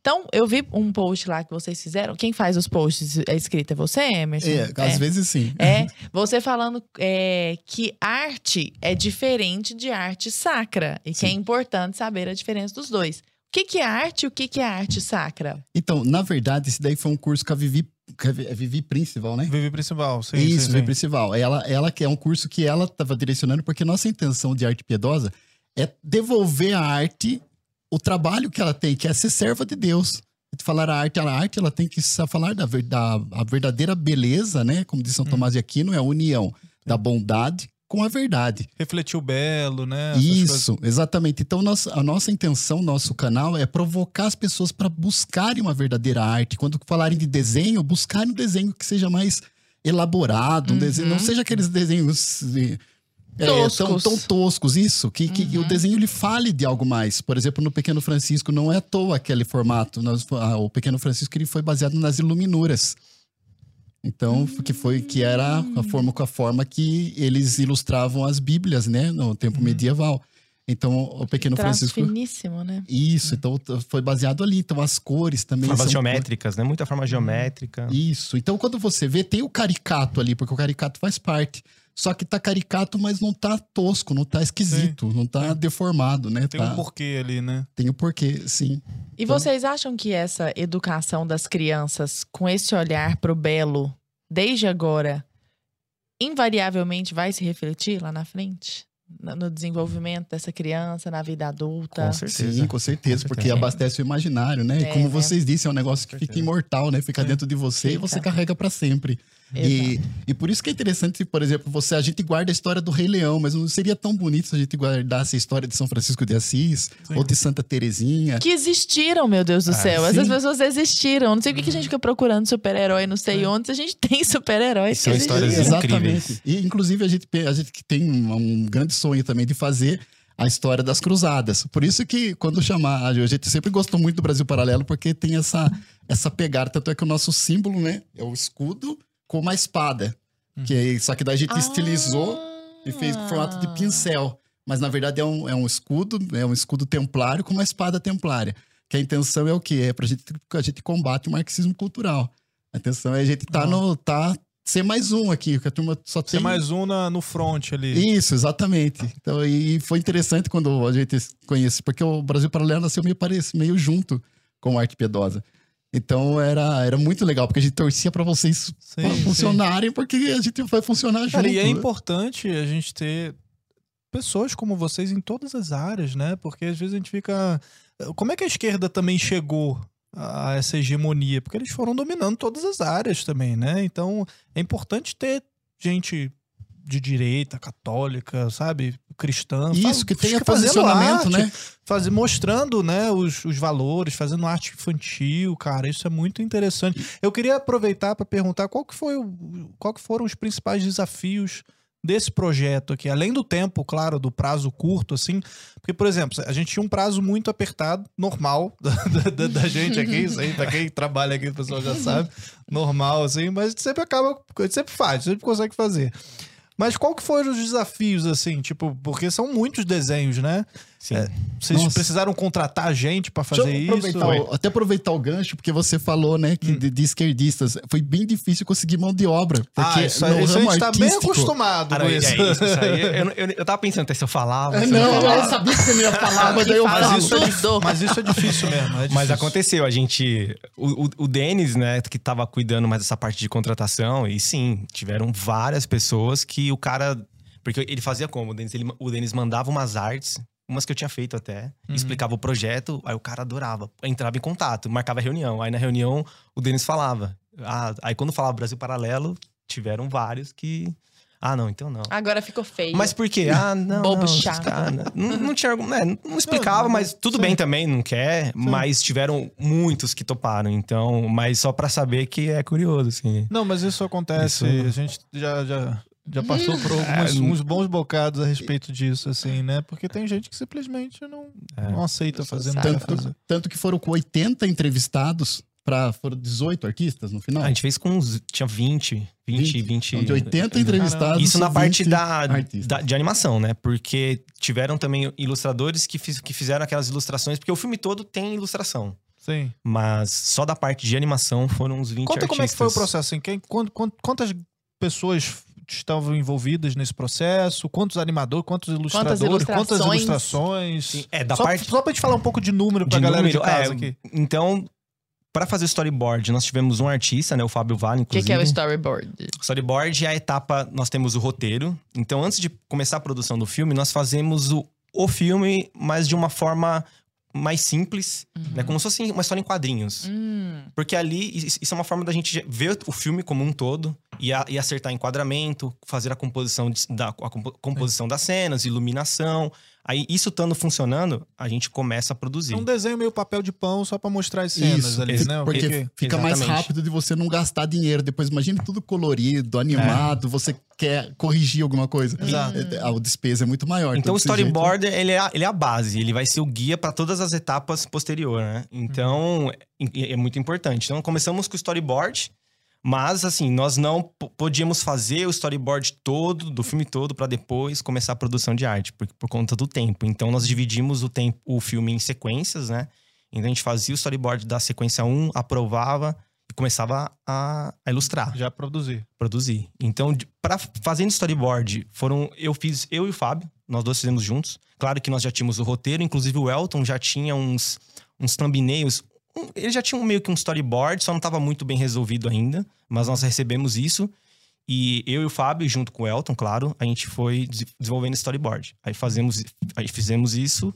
Então, eu vi um post lá que vocês fizeram. Quem faz os posts a escrita é você, Emerson? É, às vezes sim. É, você falando é, que arte é diferente de arte sacra e que é importante saber a diferença dos dois. O que, que é arte e o que, que é arte sacra? Então, na verdade, esse daí foi um curso que a Vivi, que a Vi- é Vivi Principal, né? Vivi Principal, sim. Isso, sim, Vivi sim. Principal. Ela, ela que é um curso que ela estava direcionando, porque nossa intenção de arte piedosa é devolver à arte o trabalho que ela tem, que é ser serva de Deus. Falar a arte, a arte ela tem que falar da, da a verdadeira beleza, né? Como diz Hum. São Tomás de Aquino, é a união da bondade com a verdade. Refletiu belo, né? Isso, exatamente. Então, nossa, a nossa intenção, nosso canal, é provocar as pessoas para buscarem uma verdadeira arte. Quando falarem de desenho, buscarem um desenho que seja mais elaborado, um desenho, não seja aqueles desenhos eh, é, tão, Toscos. tão toscos, isso, que, que o desenho ele fale de algo mais. Por exemplo, no Pequeno Francisco, não é à toa aquele formato. Nós- ah, o Pequeno Francisco ele foi baseado nas iluminuras. Então, que foi que era a forma com a forma que eles ilustravam as Bíblias, né, no tempo medieval. Então, o Pequeno Traço Francisco finíssimo, né? isso, então foi baseado ali. Então, as cores também Formas são geométricas, né? Muita forma geométrica. Isso. Então, quando você vê, tem o caricato ali, porque o caricato faz parte. Só que tá caricato, mas não tá tosco, não tá esquisito, não tá deformado, né? Tem tá... um porquê ali, né? Tem o porquê, sim. E Então- vocês acham que essa educação das crianças com esse olhar pro belo, desde agora, invariavelmente vai se refletir lá na frente? No desenvolvimento dessa criança, na vida adulta? Com certeza. Sim, com certeza, Com porque certeza. abastece o imaginário, né? É, e como né? vocês disseram, é um negócio que fica imortal, né? Fica dentro de você e você carrega para sempre. E, e por isso que é interessante, por exemplo, você a gente guarda a história do Rei Leão, mas não seria tão bonito se a gente guardasse a história de São Francisco de Assis ou de Santa Terezinha. Que existiram, meu Deus do Ah, céu. Essas sim. pessoas existiram. Não sei por que que a gente fica procurando super-herói, não sei onde, se a gente tem super-heróis. que existiram. Exatamente. E, inclusive, a gente, a gente que tem um, um grande sonho também de fazer a história das cruzadas. Por isso que, quando chamar, a gente sempre gostou muito do Brasil Paralelo, porque tem essa, essa pegada. Tanto é que o nosso símbolo, né, é o escudo com uma espada. Que é, só que daí a gente estilizou e fez com formato de pincel. Mas, na verdade, é um, é um escudo, é um escudo templário com uma espada templária. Que a intenção é o quê? É pra gente, a gente combate o marxismo cultural. A intenção é a gente tá no... Tá, ser mais um aqui, que a turma só Ser tem... mais um na- no front ali. Isso, exatamente. Então, e foi interessante quando a gente conhece, porque o Brasil Paralelo nasceu meio, parecido, meio junto com a Arte Piedosa. Então era, era muito legal, porque a gente torcia para vocês sim. funcionarem, porque a gente vai funcionar junto. Cara, e é importante a gente ter pessoas como vocês em todas as áreas, né? Porque às vezes a gente fica. Como é que a esquerda também chegou a essa hegemonia? Porque eles foram dominando todas as áreas também, né? Então é importante ter gente de direita, católica, sabe? Cristã. Isso, fa- que tenha posicionamento, arte, né? Fazer, mostrando né, os, os valores, fazendo arte infantil, cara. Isso é muito interessante. Eu queria aproveitar para perguntar qual que, foi o, qual que foram os principais desafios desse projeto aqui, além do tempo, claro, do prazo curto, assim, porque, por exemplo, a gente tinha um prazo muito apertado, normal, da, da- da gente aqui, isso aí, pra quem trabalha aqui, o pessoal já sabe, normal, assim, mas a gente sempre acaba, a gente sempre faz, sempre consegue fazer. Mas qual que foram os desafios, assim, tipo, porque são muitos desenhos, né? Sim. É, vocês Nossa. precisaram contratar gente pra fazer Deixa eu isso? o- até aproveitar o gancho, porque você falou, né, Hum. que de, de esquerdistas foi bem difícil conseguir mão de obra. Porque Ah, isso aí, isso a gente tá bem acostumado Ah, não, com é isso. isso, isso aí. Eu, eu, eu tava pensando até se eu falava. É, se eu não, falava. eu sabia que você não ia falar, mas daí eu Mas falo. isso, é, mas isso é difícil mesmo. é Mas difícil. aconteceu, a gente. O, o, o Denis, né, que tava cuidando mais dessa parte de contratação, e sim, tiveram várias pessoas que o cara. Porque ele fazia como? O Denis, ele- o Denis mandava umas artes, umas que eu tinha feito até, Uhum. explicava o projeto, aí o cara adorava. Entrava em contato, marcava reunião. Aí na reunião o Denis falava. Ah, aí quando falava Brasil Paralelo, tiveram vários que. Ah, não, então não. Agora ficou feio. Mas por quê? Ah, não. Bobo não, chato. cara, não, não tinha argumento. né, Não, explicava, mas tudo bem também, não quer. Mas tiveram muitos que toparam. Então, mas só pra saber que é curioso, assim. Não, mas isso acontece. Isso- A gente já, já, já passou por alguns, É, uns bons bocados a respeito disso, assim, né? Porque tem gente que simplesmente não, É. não aceita fazer, não quer Tanto, fazer. tanto que foram com 80 entrevistados para foram 18 artistas no final. A gente fez com uns. Tinha 20, 20, 20. Então, de 80 entrevistados. Isso na parte 20 da, da- de animação, né? Porque tiveram também ilustradores que, fiz- que fizeram aquelas ilustrações, porque o filme todo tem ilustração. Sim. Mas só da parte de animação foram uns 20 Conta artistas. como é que foi o processo, assim, quem, quantas pessoas estavam envolvidas nesse processo, quantos animadores, quantos ilustradores, quantas ilustrações? ilustrações. É, da só, parte- só pra gente falar um pouco de número pra de galera número, de casa é, aqui. Então, para fazer o storyboard, nós tivemos um artista, né, o Fábio Vale, O que, inclusive. que é o storyboard? Storyboard é a etapa, nós temos o roteiro. Então, antes de começar a produção do filme, nós fazemos o, o filme, mas de uma forma mais simples, né, como se fosse uma história em quadrinhos. Hum. Porque ali, is- isso é uma forma da gente ver o filme como um todo e, a- e acertar enquadramento, fazer a composição, de- da, a compo- composição das cenas, iluminação. Aí, isso estando funcionando, a gente começa a produzir. Um desenho meio papel de pão só pra mostrar as cenas Isso, ali, né? porque fica mais Exatamente. rápido de você não gastar dinheiro. Depois, imagine tudo colorido, animado, você quer corrigir alguma coisa. Exato. É, A despesa é muito maior. Então o desse jeito- storyboard, ele, é a, ele é a base, ele vai ser o guia para todas as etapas posteriores, né? Então, é, é muito importante. Então, começamos com o storyboard, mas, assim, nós não podíamos fazer o storyboard todo, do filme todo, para depois começar a produção de arte, por, por conta do tempo. Então, nós dividimos o, tempo, o filme em sequências, né? Então, a gente fazia o storyboard da sequência 1, aprovava e começava a, a ilustrar Já produzir. produzir. Então, para fazendo storyboard, foram eu fiz eu e o Fábio, nós dois fizemos juntos. Claro que nós já tínhamos o roteiro, inclusive o Elton já tinha uns uns thumbnails. Ele já tinha meio que um storyboard, só não estava muito bem resolvido ainda, mas nós recebemos isso. E eu e o Fábio, junto com o Elton, claro, a gente foi des- desenvolvendo storyboard. Aí fazemos, aí fizemos isso.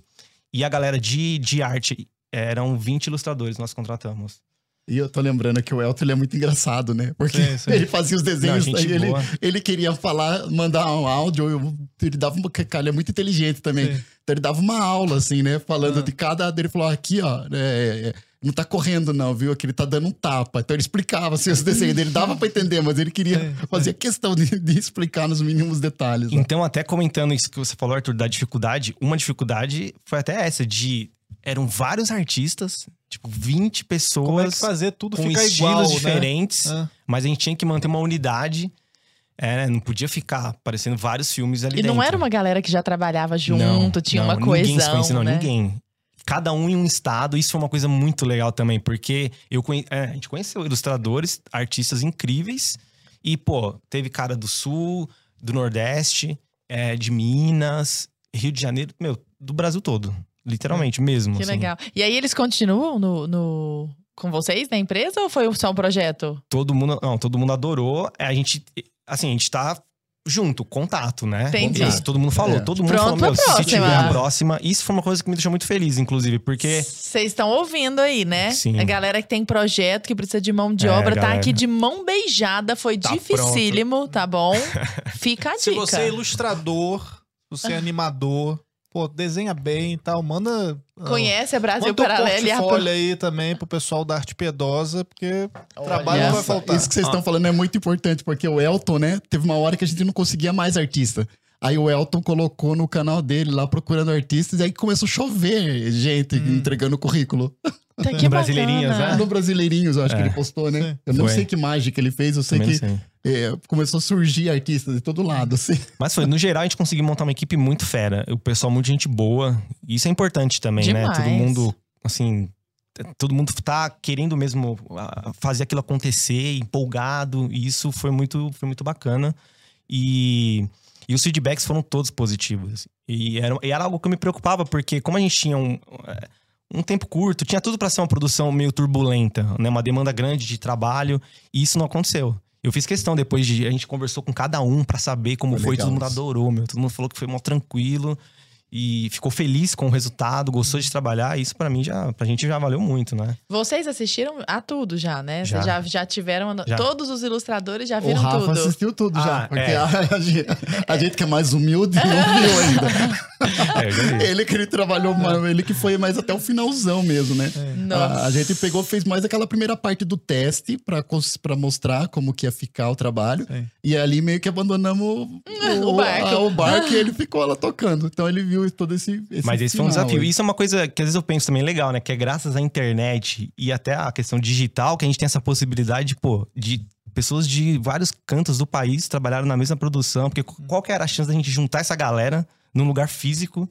E a galera de, de arte eram 20 ilustradores nós contratamos. E eu tô lembrando que o Elton ele é muito engraçado, né? Porque Sim, sim. ele fazia os desenhos, Não, aí ele, ele queria falar, mandar um áudio, ele dava uma. Ele é muito inteligente também. Sim. Então ele dava uma aula, assim, né? Falando Ah. de cada. Ele falou: aqui, ó, é, é, não tá correndo, não, viu? Aqui ele tá dando um tapa. Então ele explicava assim, os desenhos dele, dava pra entender, mas ele queria Sim, sim. fazer questão de, de explicar nos mínimos detalhes. né? Então, até comentando isso que você falou, Arthur, da dificuldade, uma dificuldade foi até essa, de. Eram vários artistas, tipo, 20 pessoas. Como é que fazer tudo com ficar estilos igual, diferentes, né? mas a gente tinha que manter uma unidade. É, né? Não podia ficar aparecendo vários filmes ali E dentro. não era uma galera que já trabalhava junto, Não, tinha não, uma coesão, Ninguém se conhecia, não, né? ninguém. Cada um em um estado, isso foi uma coisa muito legal também, porque eu conhe... é, a gente conheceu ilustradores, artistas incríveis, e, pô, teve cara do Sul, do Nordeste, é, de Minas, Rio de Janeiro, meu, do Brasil todo. Literalmente mesmo. Que assim. legal. E aí eles continuam no, no- com vocês na empresa ou foi só um projeto? Todo mundo, não, todo mundo adorou. É, A gente, assim, a gente tá junto, contato, né? Entendi. Isso, todo mundo falou, É. todo mundo Pronto falou, meu, se tiver a próxima. Isso foi uma coisa que me deixou muito feliz, inclusive, porque Vocês estão ouvindo aí, né? Sim. A galera que tem projeto, que precisa de mão de É, obra, tá galera. aqui de mão beijada. Foi Tá dificílimo, tá bom? Fica a Se dica. você é ilustrador, se você é animador, pô, desenha bem e tal, manda. Conhece a Brasil manda Paralelo e a- portfólio aí também pro pessoal da arte piedosa, porque trabalho não vai faltar. Isso que vocês estão falando é muito importante, porque o Elton, né, teve uma hora que a gente não conseguia mais artista. Aí o Elton colocou no canal dele lá procurando artistas, e aí começou a chover gente Hum. entregando currículo. Tá No Brasileirinhos, né? No Brasileirinhos, eu acho que É. ele postou, né? Eu não Foi. sei que mágica ele fez, eu sei Também que é, começou a surgir artistas de todo lado, assim. Mas foi, no geral, a gente conseguiu montar uma equipe muito fera. O pessoal, muito gente boa. E isso é importante também, né? Demais. Todo mundo, assim. Todo mundo tá querendo mesmo fazer aquilo acontecer, empolgado. E isso foi muito, foi muito bacana. E, e os feedbacks foram todos positivos. E era, e era algo que eu me preocupava, porque como a gente tinha um, eh, um tempo curto, tinha tudo para ser uma produção meio turbulenta, né? Uma demanda grande de trabalho. E isso não aconteceu. Eu fiz questão depois de. A gente conversou com cada um pra saber como Foi foi, legal todo mundo isso. adorou, meu. Todo mundo falou que foi mó tranquilo e ficou feliz com o resultado, gostou de trabalhar. Isso pra mim já, pra gente já valeu muito, né? Vocês assistiram a tudo já, né? Já. Vocês já, já tiveram. Já. Todos os ilustradores já O viram Rafa tudo. assistiu tudo já, Ah, porque é. a, a gente, a gente que é mais humilde não viu ainda. É. Ele que ele trabalhou, mais, ele que foi mais até o finalzão mesmo, né? Nossa. A, a gente pegou, fez mais aquela primeira parte do teste pra mostrar como que ia ficar o trabalho. Sim. E ali meio que abandonamos o, O barco. a- o barco e ele ficou lá tocando. Então ele viu todo esse, esse Mas esse foi um desafio. aí. Isso é uma coisa que às vezes eu penso também legal, né? Que é graças à internet e até a questão digital que a gente tem essa possibilidade, pô, de pessoas de vários cantos do país trabalharam na mesma produção. Porque qual que era a chance da gente juntar essa galera num lugar físico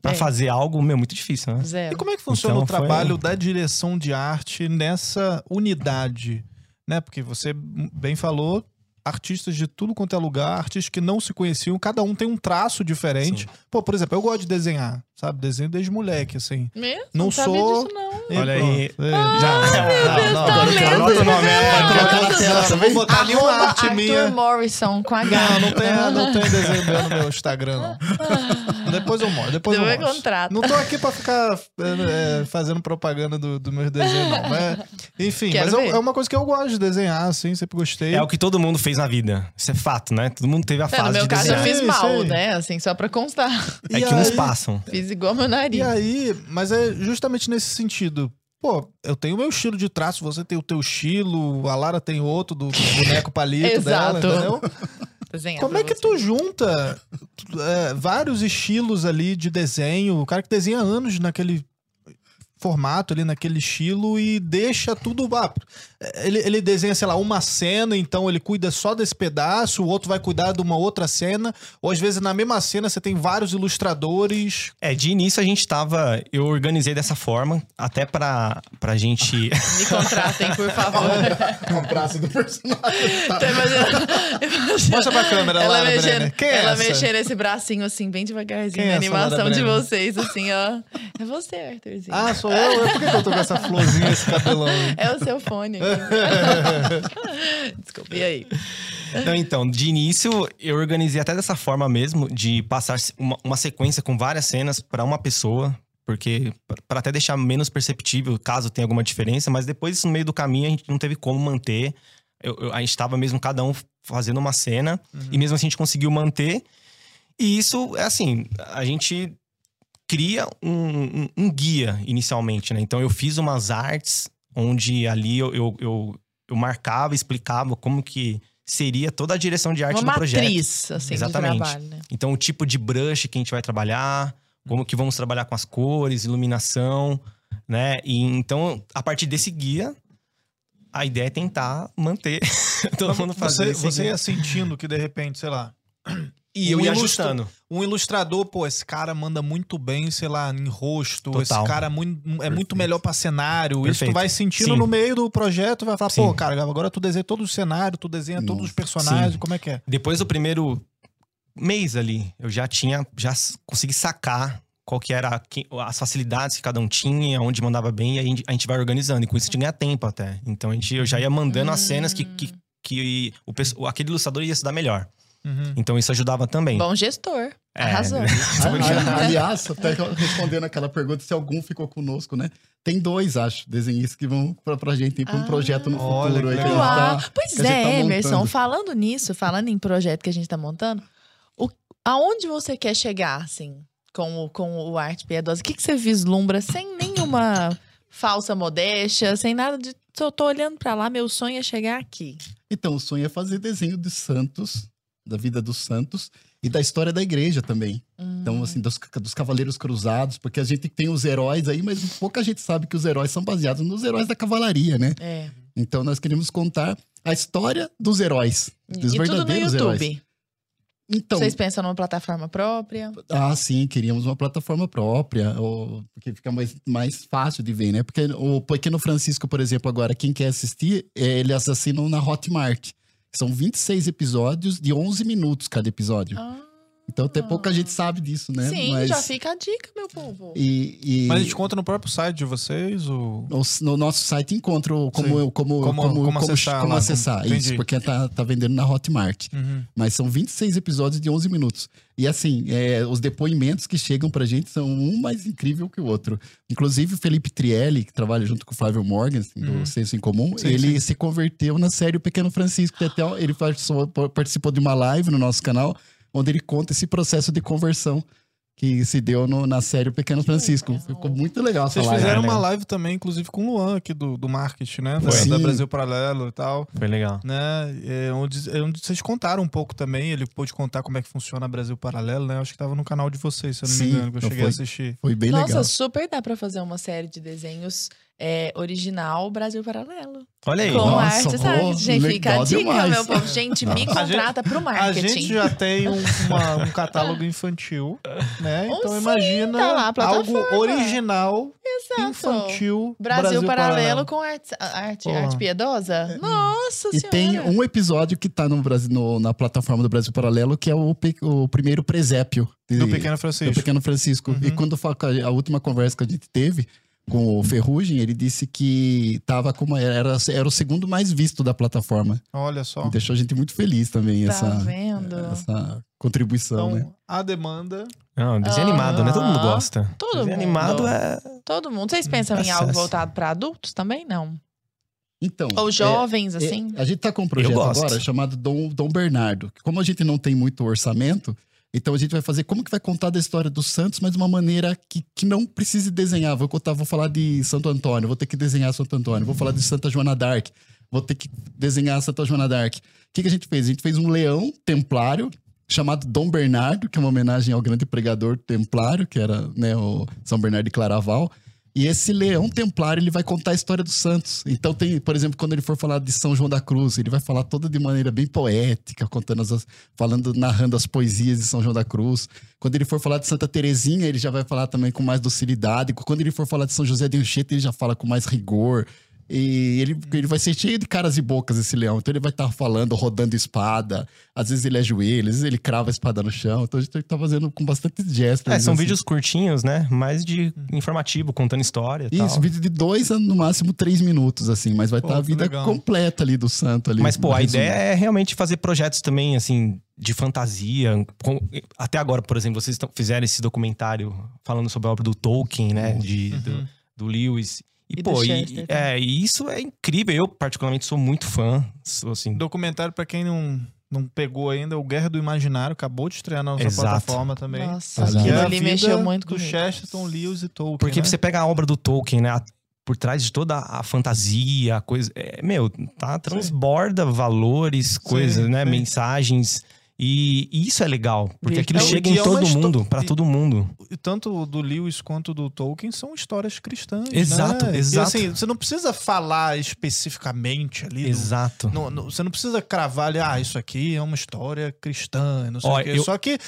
pra É. fazer algo, meu, muito difícil, né? Zero. E como é que funciona Então, o foi- trabalho da direção de arte nessa unidade? Né? Porque você bem falou, artistas de tudo quanto é lugar, artistas que não se conheciam, cada um tem um traço diferente. Pô, por exemplo, eu gosto de desenhar, sabe? Desenho desde moleque, assim. Mesmo? Não, Não sou. disso, não. E Olha pronto. aí. É, Ah, já, meu Deus, não, agora eu lendo. quero outro nome. É, Vai colocar na tela eu vou botar ali uma arte Arthur minha. Morrison com H. Não, não tem, não tem desenho meu no meu Instagram, não. Depois eu mostro. Depois eu Depois mostro. contrata. Não tô aqui pra ficar é, é, fazendo propaganda do, do meu desenho, não. Mas, enfim, Quero mas eu- ver. é uma coisa que eu gosto de desenhar, assim, sempre gostei. É o que todo mundo fez na vida. Isso é fato, né? Todo mundo teve a É, fase no meu de caso, eu fiz mal, né? Assim, só pra constar. É que uns passam. Fiz igual meu nariz. E aí, mas é justamente nesse sentido. Pô, eu tenho o meu estilo de traço, você tem o teu estilo, a Lara tem outro do boneco palito dela, entendeu? Como é que tu junta é, vários estilos ali de desenho? O cara que desenha anos naquele formato ali, naquele estilo e deixa tudo. Ah, ele, ele desenha, sei lá, uma cena, então ele cuida só desse pedaço, o outro vai cuidar de uma outra cena. Ou às vezes na mesma cena você tem vários ilustradores. É, de início a gente tava. Eu organizei dessa forma, até pra, pra gente. Me contratem, por favor. Braço do personagem. Tá. Mostra pra câmera ela lá, mexendo. Quem é ela essa? mexendo esse bracinho assim, bem devagarzinho, Quem é na animação de vocês, assim, ó. É você, Arthurzinho. Ah, sou eu? Por que que eu tô com essa florzinha, esse cabelão? É o seu fone. aqui. Desculpa, e aí? Não, então, de início eu organizei até dessa forma mesmo, de passar uma, uma sequência com várias cenas pra uma pessoa, porque para até deixar menos perceptível caso tenha alguma diferença, mas depois no meio do caminho a gente não teve como manter. Eu- eu- a gente estava mesmo cada um fazendo uma cena e mesmo assim a gente conseguiu manter. E isso é assim, a gente cria um, um- um guia inicialmente, né? Então eu fiz umas artes onde ali eu, eu, eu, eu marcava, explicava como que seria toda a direção de arte Uma do projeto. matriz, assim, Exatamente. de trabalho, né? Então, o tipo de brush que a gente vai trabalhar, como que vamos trabalhar com as cores, iluminação, né? E então, a partir desse guia, a ideia é tentar manter todo mundo fazer Você, você guia. ia sentindo que de repente, sei lá. E eu um ia ilustra- ajustando. Um ilustrador, pô, esse cara manda muito bem, sei lá, em rosto. Total. Esse cara é muito, é muito melhor pra cenário. Isso tu Perfeito. vai sentindo Sim. no meio do projeto, vai falar, pô, Sim. cara, agora tu desenha todo o cenário, tu desenha todos os personagens, como é que é? Depois do primeiro mês ali, eu já tinha, já consegui sacar qual que era as facilidades que cada um tinha, onde mandava bem, e aí a gente, vai organizando. E com isso a gente ganha tempo até. Então a gente, eu já ia mandando as cenas que, que, que o, aquele ilustrador ia se dar melhor. Uhum. Então isso ajudava também. Bom gestor. É, Arrasou. Ah, Aliás, até respondendo aquela pergunta, se algum ficou conosco, né? Tem dois, acho, desenhistas que vão pra, pra gente ir pra um projeto no futuro. aí que tá- pois que é, tá Emerson, falando nisso, falando em projeto que a gente tá montando, o, aonde você quer chegar, assim, com o, com o Arte Piedosa? O que, que você vislumbra sem nenhuma falsa modéstia, sem nada de. Eu tô olhando pra lá, meu sonho é chegar aqui. Então, o sonho é fazer desenho de santos, da vida dos santos e da história da igreja também. Hum. Então, assim, dos, dos cavaleiros cruzados, porque a gente tem os heróis aí, mas pouca gente sabe que os heróis são baseados nos heróis da cavalaria, né? É. Então, nós queremos contar a história dos heróis, dos e tudo no verdadeiros YouTube. heróis. Então, Vocês pensam numa plataforma própria? Ah, sim, queríamos uma plataforma própria, ou, porque fica mais, mais fácil de ver, né? Porque o Pequeno Francisco, por exemplo, agora, quem quer assistir, é, eles assinam na Hotmart. São 26 episódios de 11 minutos cada episódio. Então, até pouca gente sabe disso, né? Ah. Sim, Mas- já fica a dica, meu povo. E, e- Mas a gente conta no próprio site de vocês? Ou... no, no nosso site encontra o- como, eu- como, Como- como, como como, acessar como lá, acessar. como- Isso, porque tá, tá vendendo na Hotmart. Uhum. Mas são 26 episódios de 11 minutos. E assim, é, os depoimentos que chegam pra gente são um mais incrível que o outro. Inclusive o Felipe Trielli, que trabalha junto com o Flávio Morgan, assim, Uhum. do Senso em Comum, Sim, ele sim. se converteu na série O Pequeno Francisco. Até, ele participou, participou de uma live no nosso canal, onde ele conta esse processo de conversão que se deu no- na série O Pequeno Francisco. Ficou muito legal essa Vocês fizeram né? uma live também, inclusive, com o Luan aqui do, do marketing, né? Da, Foi. da. Brasil Paralelo e tal. Foi legal. Né? É, onde, é onde vocês contaram um pouco também. Ele pôde contar como é que funciona a Brasil Paralelo, né? Acho que tava no canal de vocês, se eu não Sim, me engano, que eu cheguei a foi- assistir. Foi bem Nossa, legal. super dá pra fazer uma série de desenhos é, original Brasil Paralelo. Olha aí. Com Nossa, arte, sabe? pô, Gente, fica a dica, demais. meu povo. Gente, me A gente- contrata pro A marketing. gente já tem um, uma- um catálogo infantil, né? Então sim, imagina tá lá a algo original, Exato. infantil, Brasil, Paralelo, com arte, arte, arte piedosa? Nossa E senhora. tem um episódio que tá no Brasil, no- na plataforma do Brasil Paralelo, que é o, o primeiro presépio. de- Do Pequeno Francisco. Do Pequeno Francisco. E quando a última conversa que a gente teve com o Ferrugem, ele disse que tava como era, era o segundo mais visto da plataforma. Olha só. Deixou a gente muito feliz também Tá essa, vendo? essa contribuição, né? Então, a demanda. Não, desenho animado, né? Todo mundo Aham. gosta. Todo desenho mundo. animado é. Todo mundo. Vocês pensam em algo Acesso. voltado pra adultos também? Não. Então, Ou é- jovens, é- assim? a gente tá com um projeto agora chamado Dom, Dom Bernardo. que Como a gente não tem muito orçamento, então a gente vai fazer como que vai contar da história dos santos, mas de uma maneira que, que não precise desenhar. Vou contar, vou falar de Santo Antônio, vou ter que desenhar Santo Antônio. Vou falar de Santa Joana d'Arc, vou ter que desenhar Santa Joana d'Arc. O que, que a gente fez? A gente fez um leão templário chamado Dom Bernardo, que é uma homenagem ao grande pregador templário, que era né, o São Bernardo de Claraval. E esse leão templário, ele vai contar a história dos santos. Então tem, por exemplo, quando ele for falar de São João da Cruz, ele vai falar toda de maneira bem poética, contando as, falando, narrando as poesias de São João da Cruz. Quando ele for falar de Santa Terezinha, ele já vai falar também com mais docilidade. Quando ele for falar de São José de Anchieta, ele já fala com mais rigor. E ele, ele vai ser cheio de caras e bocas, esse leão. Então ele vai estar falando, rodando espada. Às vezes ele ajoelha, às vezes ele crava a espada no chão. Então a gente tá fazendo com bastante gestos. É, são assim. vídeos curtinhos, né? Mais de informativo, contando história e Isso, tal. vídeo de dois a no máximo três minutos, assim, mas vai estar a que vida legal. completa ali do santo ali. Mas, pô, a ideia é realmente fazer projetos também, assim, de fantasia. Com- Até agora, por exemplo, vocês tão- fizeram esse documentário falando sobre a obra do Tolkien, né? De, do, do Lewis. E, E pô, e, Chester e- é, e isso é incrível. Eu, particularmente, sou muito fã. Sou, assim, Documentário, pra quem não, não pegou ainda, o Guerra do Imaginário, acabou de estrear na nossa Exato. plataforma também. Nossa, Exato. Que é vida mexeu muito do comigo. Chesterton, Lewis e Tolkien. Porque né? você pega a obra do Tolkien, né? a- Por trás de toda a fantasia, a coisa. é, meu, tá, transborda valores, coisas, né? sim. Mensagens. E, e isso é legal. Porque aquilo Então, chega em é todo histó- mundo, pra e- todo mundo. Tanto do Lewis quanto do Tolkien são histórias cristãs. Exato, né? exato. E assim, você não precisa falar especificamente ali. Exato. não- não- você não precisa cravar ali, ah, isso aqui é uma história cristã, não sei Ó, o quê. eu- Só que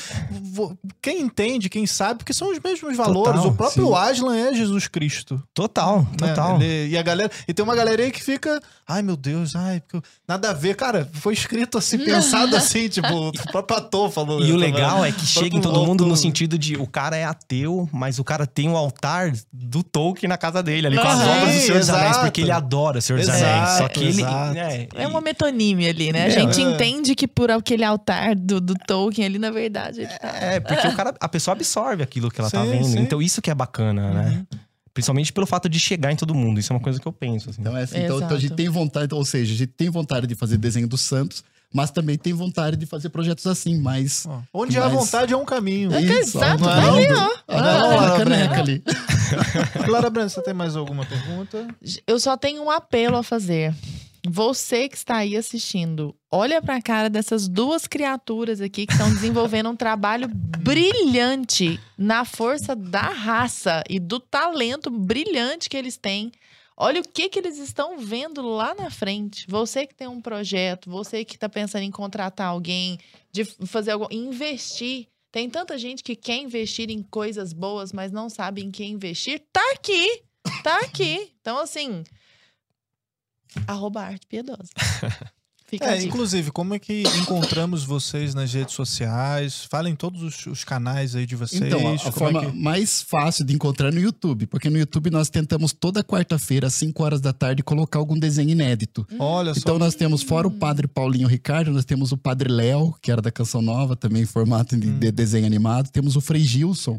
quem entende, quem sabe, porque são os mesmos valores. Total, o próprio sim. Aslan é Jesus Cristo. Total, né? total. Ele- e a galera. E tem uma galera aí que fica. Ai, meu Deus, ai, nada a ver. Cara, foi escrito assim, pensado assim, tipo, O próprio ator falou. E eu o legal é que chega em todo mundo no sentido de o cara é ateu, mas o cara tem um altar do Tolkien na casa dele, ali com as Sim, obras do Senhor dos Anéis, porque ele adora o Senhor dos Anéis. Só que ele. né, É uma metonime ali, né? A É, gente é. entende que por aquele altar do, do Tolkien ali, na verdade, ele tá... É, porque o cara, a pessoa absorve aquilo que ela tá Sim, vendo. sim. Então isso que é bacana, né? Principalmente pelo fato de chegar em todo mundo. Isso é uma coisa que eu penso. Assim. Então, é assim, então, então a gente tem vontade, ou seja, a gente tem vontade de fazer desenho do Santos, mas também tem vontade de fazer projetos assim, mas. Onde há Mas- vontade é um caminho. Isso, Exato, não é tá ali, ó. Ah, Laura caneca ali. Clara Brand, você tem mais alguma pergunta? Eu só tenho um apelo a fazer. Você que está aí assistindo, olha pra cara dessas duas criaturas aqui que estão desenvolvendo um trabalho brilhante na força da raça e do talento brilhante que eles têm. Olha o que que eles estão vendo lá na frente. Você que tem um projeto, você que está pensando em contratar alguém, de fazer algo, investir. Tem tanta gente que quer investir em coisas boas, mas não sabe em que investir. Tá aqui, tá aqui. Então assim, arroba arte piedosa. Fica É, inclusive, como é que encontramos vocês nas redes sociais? Falem todos os, os canais aí de vocês. Então, a- a, como forma é que... mais fácil de encontrar é no YouTube, porque no YouTube nós tentamos toda quarta-feira, às 5 horas da tarde, colocar algum desenho inédito. Olha só. Então nós temos, fora o Padre Paulinho Ricardo, nós temos o Padre Léo, que era da Canção Nova, também em formato de, Hum. de desenho animado. Temos o Frei Gilson,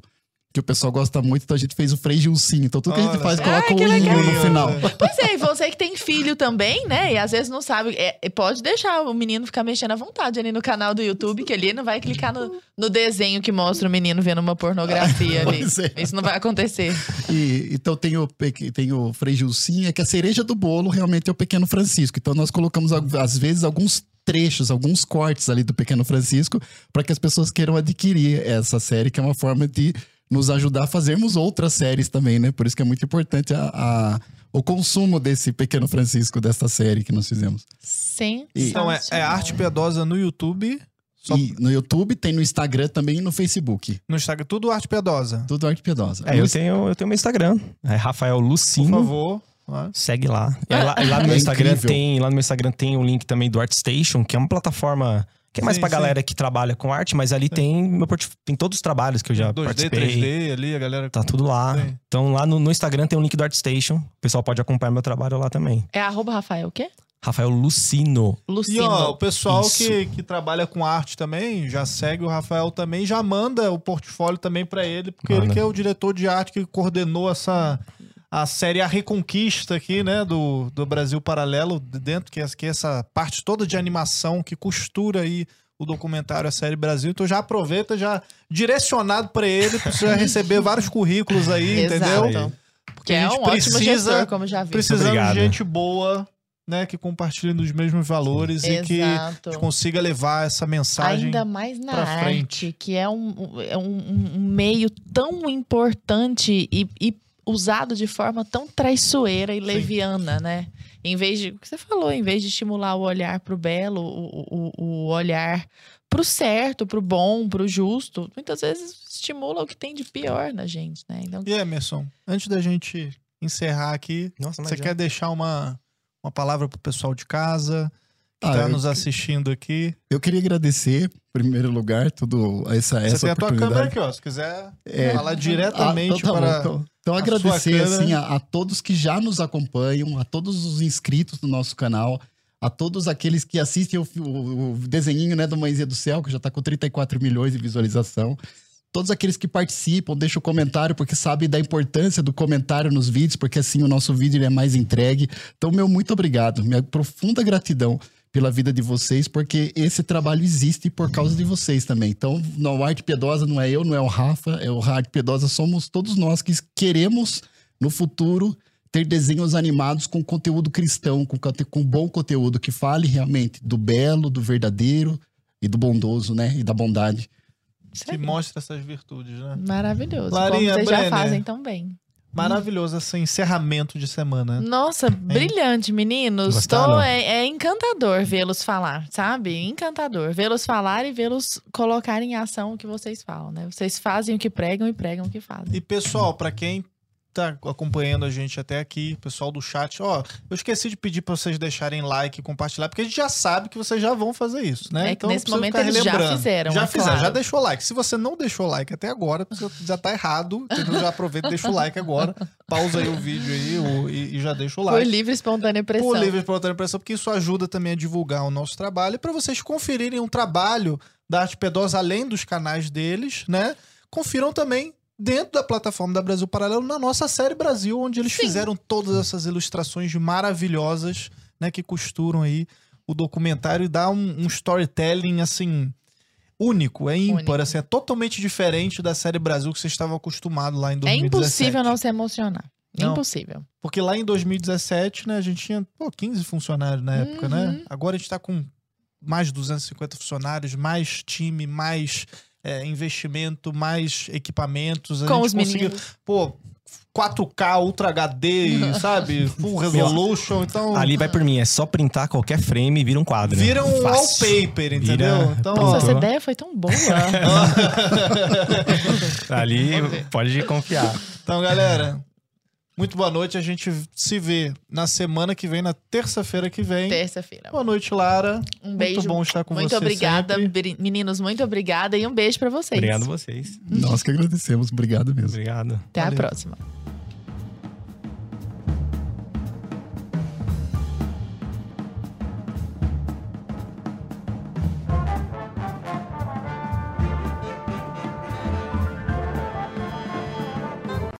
que o pessoal gosta muito, então a gente fez o Frei Gilcinho. Então tudo que a gente Olha faz, coloca o hino legal. no final. Pois é, e você que tem filho também, né? E às vezes não sabe. é, pode deixar o menino ficar mexendo à vontade ali no canal do YouTube, que ali ele não vai clicar no, no desenho que mostra o menino vendo uma pornografia ali. Pois é. Isso não vai acontecer. E, então tem o, tem o Frei Gilcinho, é que a cereja do bolo realmente é o Pequeno Francisco. Então nós colocamos, às vezes, alguns trechos, alguns cortes ali do Pequeno Francisco, para que as pessoas queiram adquirir essa série, que é uma forma de nos ajudar a fazermos outras séries também, né? Por isso que é muito importante a, a- o consumo desse Pequeno Francisco, dessa série que nós fizemos. Sim. Então, é, é Arte Piedosa no YouTube, só E no YouTube, tem no Instagram também e no Facebook. no Instagram, tudo Arte Piedosa. Tudo Arte Piedosa. É, eu tenho, eu tenho meu Instagram. É Rafael Por Lucino. favor. Ah, Segue lá. E lá, lá no meu É Instagram incrível. tem, lá no meu Instagram tem o link também do ArtStation, que é uma plataforma que é mais Sim, pra sim. galera que trabalha com arte, mas ali tem meu portf- tem todos os trabalhos que eu já 2D, participei. 3D ali, a galera. Tá tudo lá. Sim. Então lá no, no Instagram tem o link do ArtStation. O pessoal pode acompanhar meu trabalho lá também. É arroba Rafael o quê? Rafael Lucino. E Lucino. ó, o pessoal Isso. que, que trabalha com arte também, já segue o Rafael também, já manda o portfólio também pra ele, porque ele Manda. que é o diretor de arte que coordenou essa a série A Reconquista aqui, né, do, do Brasil Paralelo, de dentro, que é, que é essa parte toda de animação que costura aí o documentário A Série Brasil. Então já aproveita, já direcionado pra ele, pra você já receber vários currículos aí, entendeu? Exato. Porque Que a é gente um ótimo precisa- gestor, como já vi. Precisamos Obrigado. de gente boa, né, que compartilhe dos mesmos valores e que consiga levar essa mensagem. Ainda mais na pra arte, frente. que é um, é um, um meio tão importante e, e usado de forma tão traiçoeira e leviana, né? Em vez de, o que você falou, em vez de estimular o olhar pro belo, o, o, o olhar pro certo, pro bom, pro justo, muitas vezes estimula o que tem de pior na gente, né? Então, E Emerson, antes da gente encerrar aqui, Nossa, você já- quer deixar uma, uma palavra pro pessoal de casa que Ah, tá nos assistindo aqui? Eu queria agradecer, em primeiro lugar, tudo essa, Você essa tem a tua oportunidade. câmera aqui, ó. Se quiser É. falar diretamente Ah, então tá bom. para. Então, então a agradecer assim, a, a todos que já nos acompanham, a todos os inscritos do nosso canal, a todos aqueles que assistem o, o, o desenhinho né, do Mãezinha do Céu, que já está com 34 milhões de visualização. Todos aqueles que participam, deixam o comentário, porque sabem da importância do comentário nos vídeos, porque assim o nosso vídeo é mais entregue. Então, meu muito obrigado. Minha profunda gratidão pela vida de vocês, porque esse trabalho existe por causa de vocês também. Então, no Arte Piedosa não é eu, não é o Rafa, é o Arte Piedosa, somos todos nós que queremos, no futuro, ter desenhos animados com conteúdo cristão, com, com bom conteúdo, que fale realmente do belo, do verdadeiro e do bondoso, né? E da bondade. que mostra essas virtudes, né? maravilhoso. Larinha, como vocês já Brenner. fazem tão bem. Maravilhoso esse encerramento de semana. Nossa, brilhante, meninos. Gostaram? Tô, é, é encantador vê-los falar, sabe? Encantador. Vê-los falar e vê-los colocar em ação o que vocês falam, né? Vocês fazem o que pregam e pregam o que fazem. E pessoal, pra quem tá acompanhando a gente até aqui, pessoal do chat. Ó, eu esqueci de pedir pra vocês deixarem like e compartilhar, porque a gente já sabe que vocês já vão fazer isso, né? É que nesse momento eles já fizeram, Já é fizeram, claro. já deixou o like. Se você não deixou o like até agora, já tá errado, entendeu? Já aproveita e deixa o like agora. Pausa aí o vídeo aí o- e, e já deixa o Por like. livre e espontânea pressão. Por livre e espontânea pressão, porque isso ajuda também a divulgar o nosso trabalho e para vocês conferirem um trabalho da Arte Pedosa além dos canais deles, né? Confiram também dentro da plataforma da Brasil Paralelo na nossa série Brasil, onde eles fizeram todas essas ilustrações maravilhosas, né, que costuram aí o documentário e dá um, um storytelling assim único, é ímpar, Único. assim, é totalmente diferente da série Brasil que vocês estavam acostumados lá em É 2017. impossível não se emocionar. Não. Impossível. Porque lá em 2017, né, a gente tinha pô, 15 funcionários na época, Uhum. né? Agora a gente tá com mais de 250 funcionários, mais time, mais é, investimento, mais equipamentos. A Com gente os meninos. Pô, 4K, Ultra HD, sabe? Full resolution. Então, Ali vai por mim, é só printar qualquer frame e vira um quadro. vira um Fácil. wallpaper, entendeu? Vira- Então, ó, Nossa, essa ideia foi tão boa. Ali pode confiar. Então, galera, muito boa noite. A gente se vê na semana que vem, na terça-feira que vem. Terça-feira. Boa noite, Lara. Um beijo. Muito bom estar com muito você obrigada, sempre. meninos. Muito obrigada e um beijo pra vocês. Obrigado a vocês. Nós que agradecemos. Obrigado mesmo. Obrigado. Até Valeu. a próxima.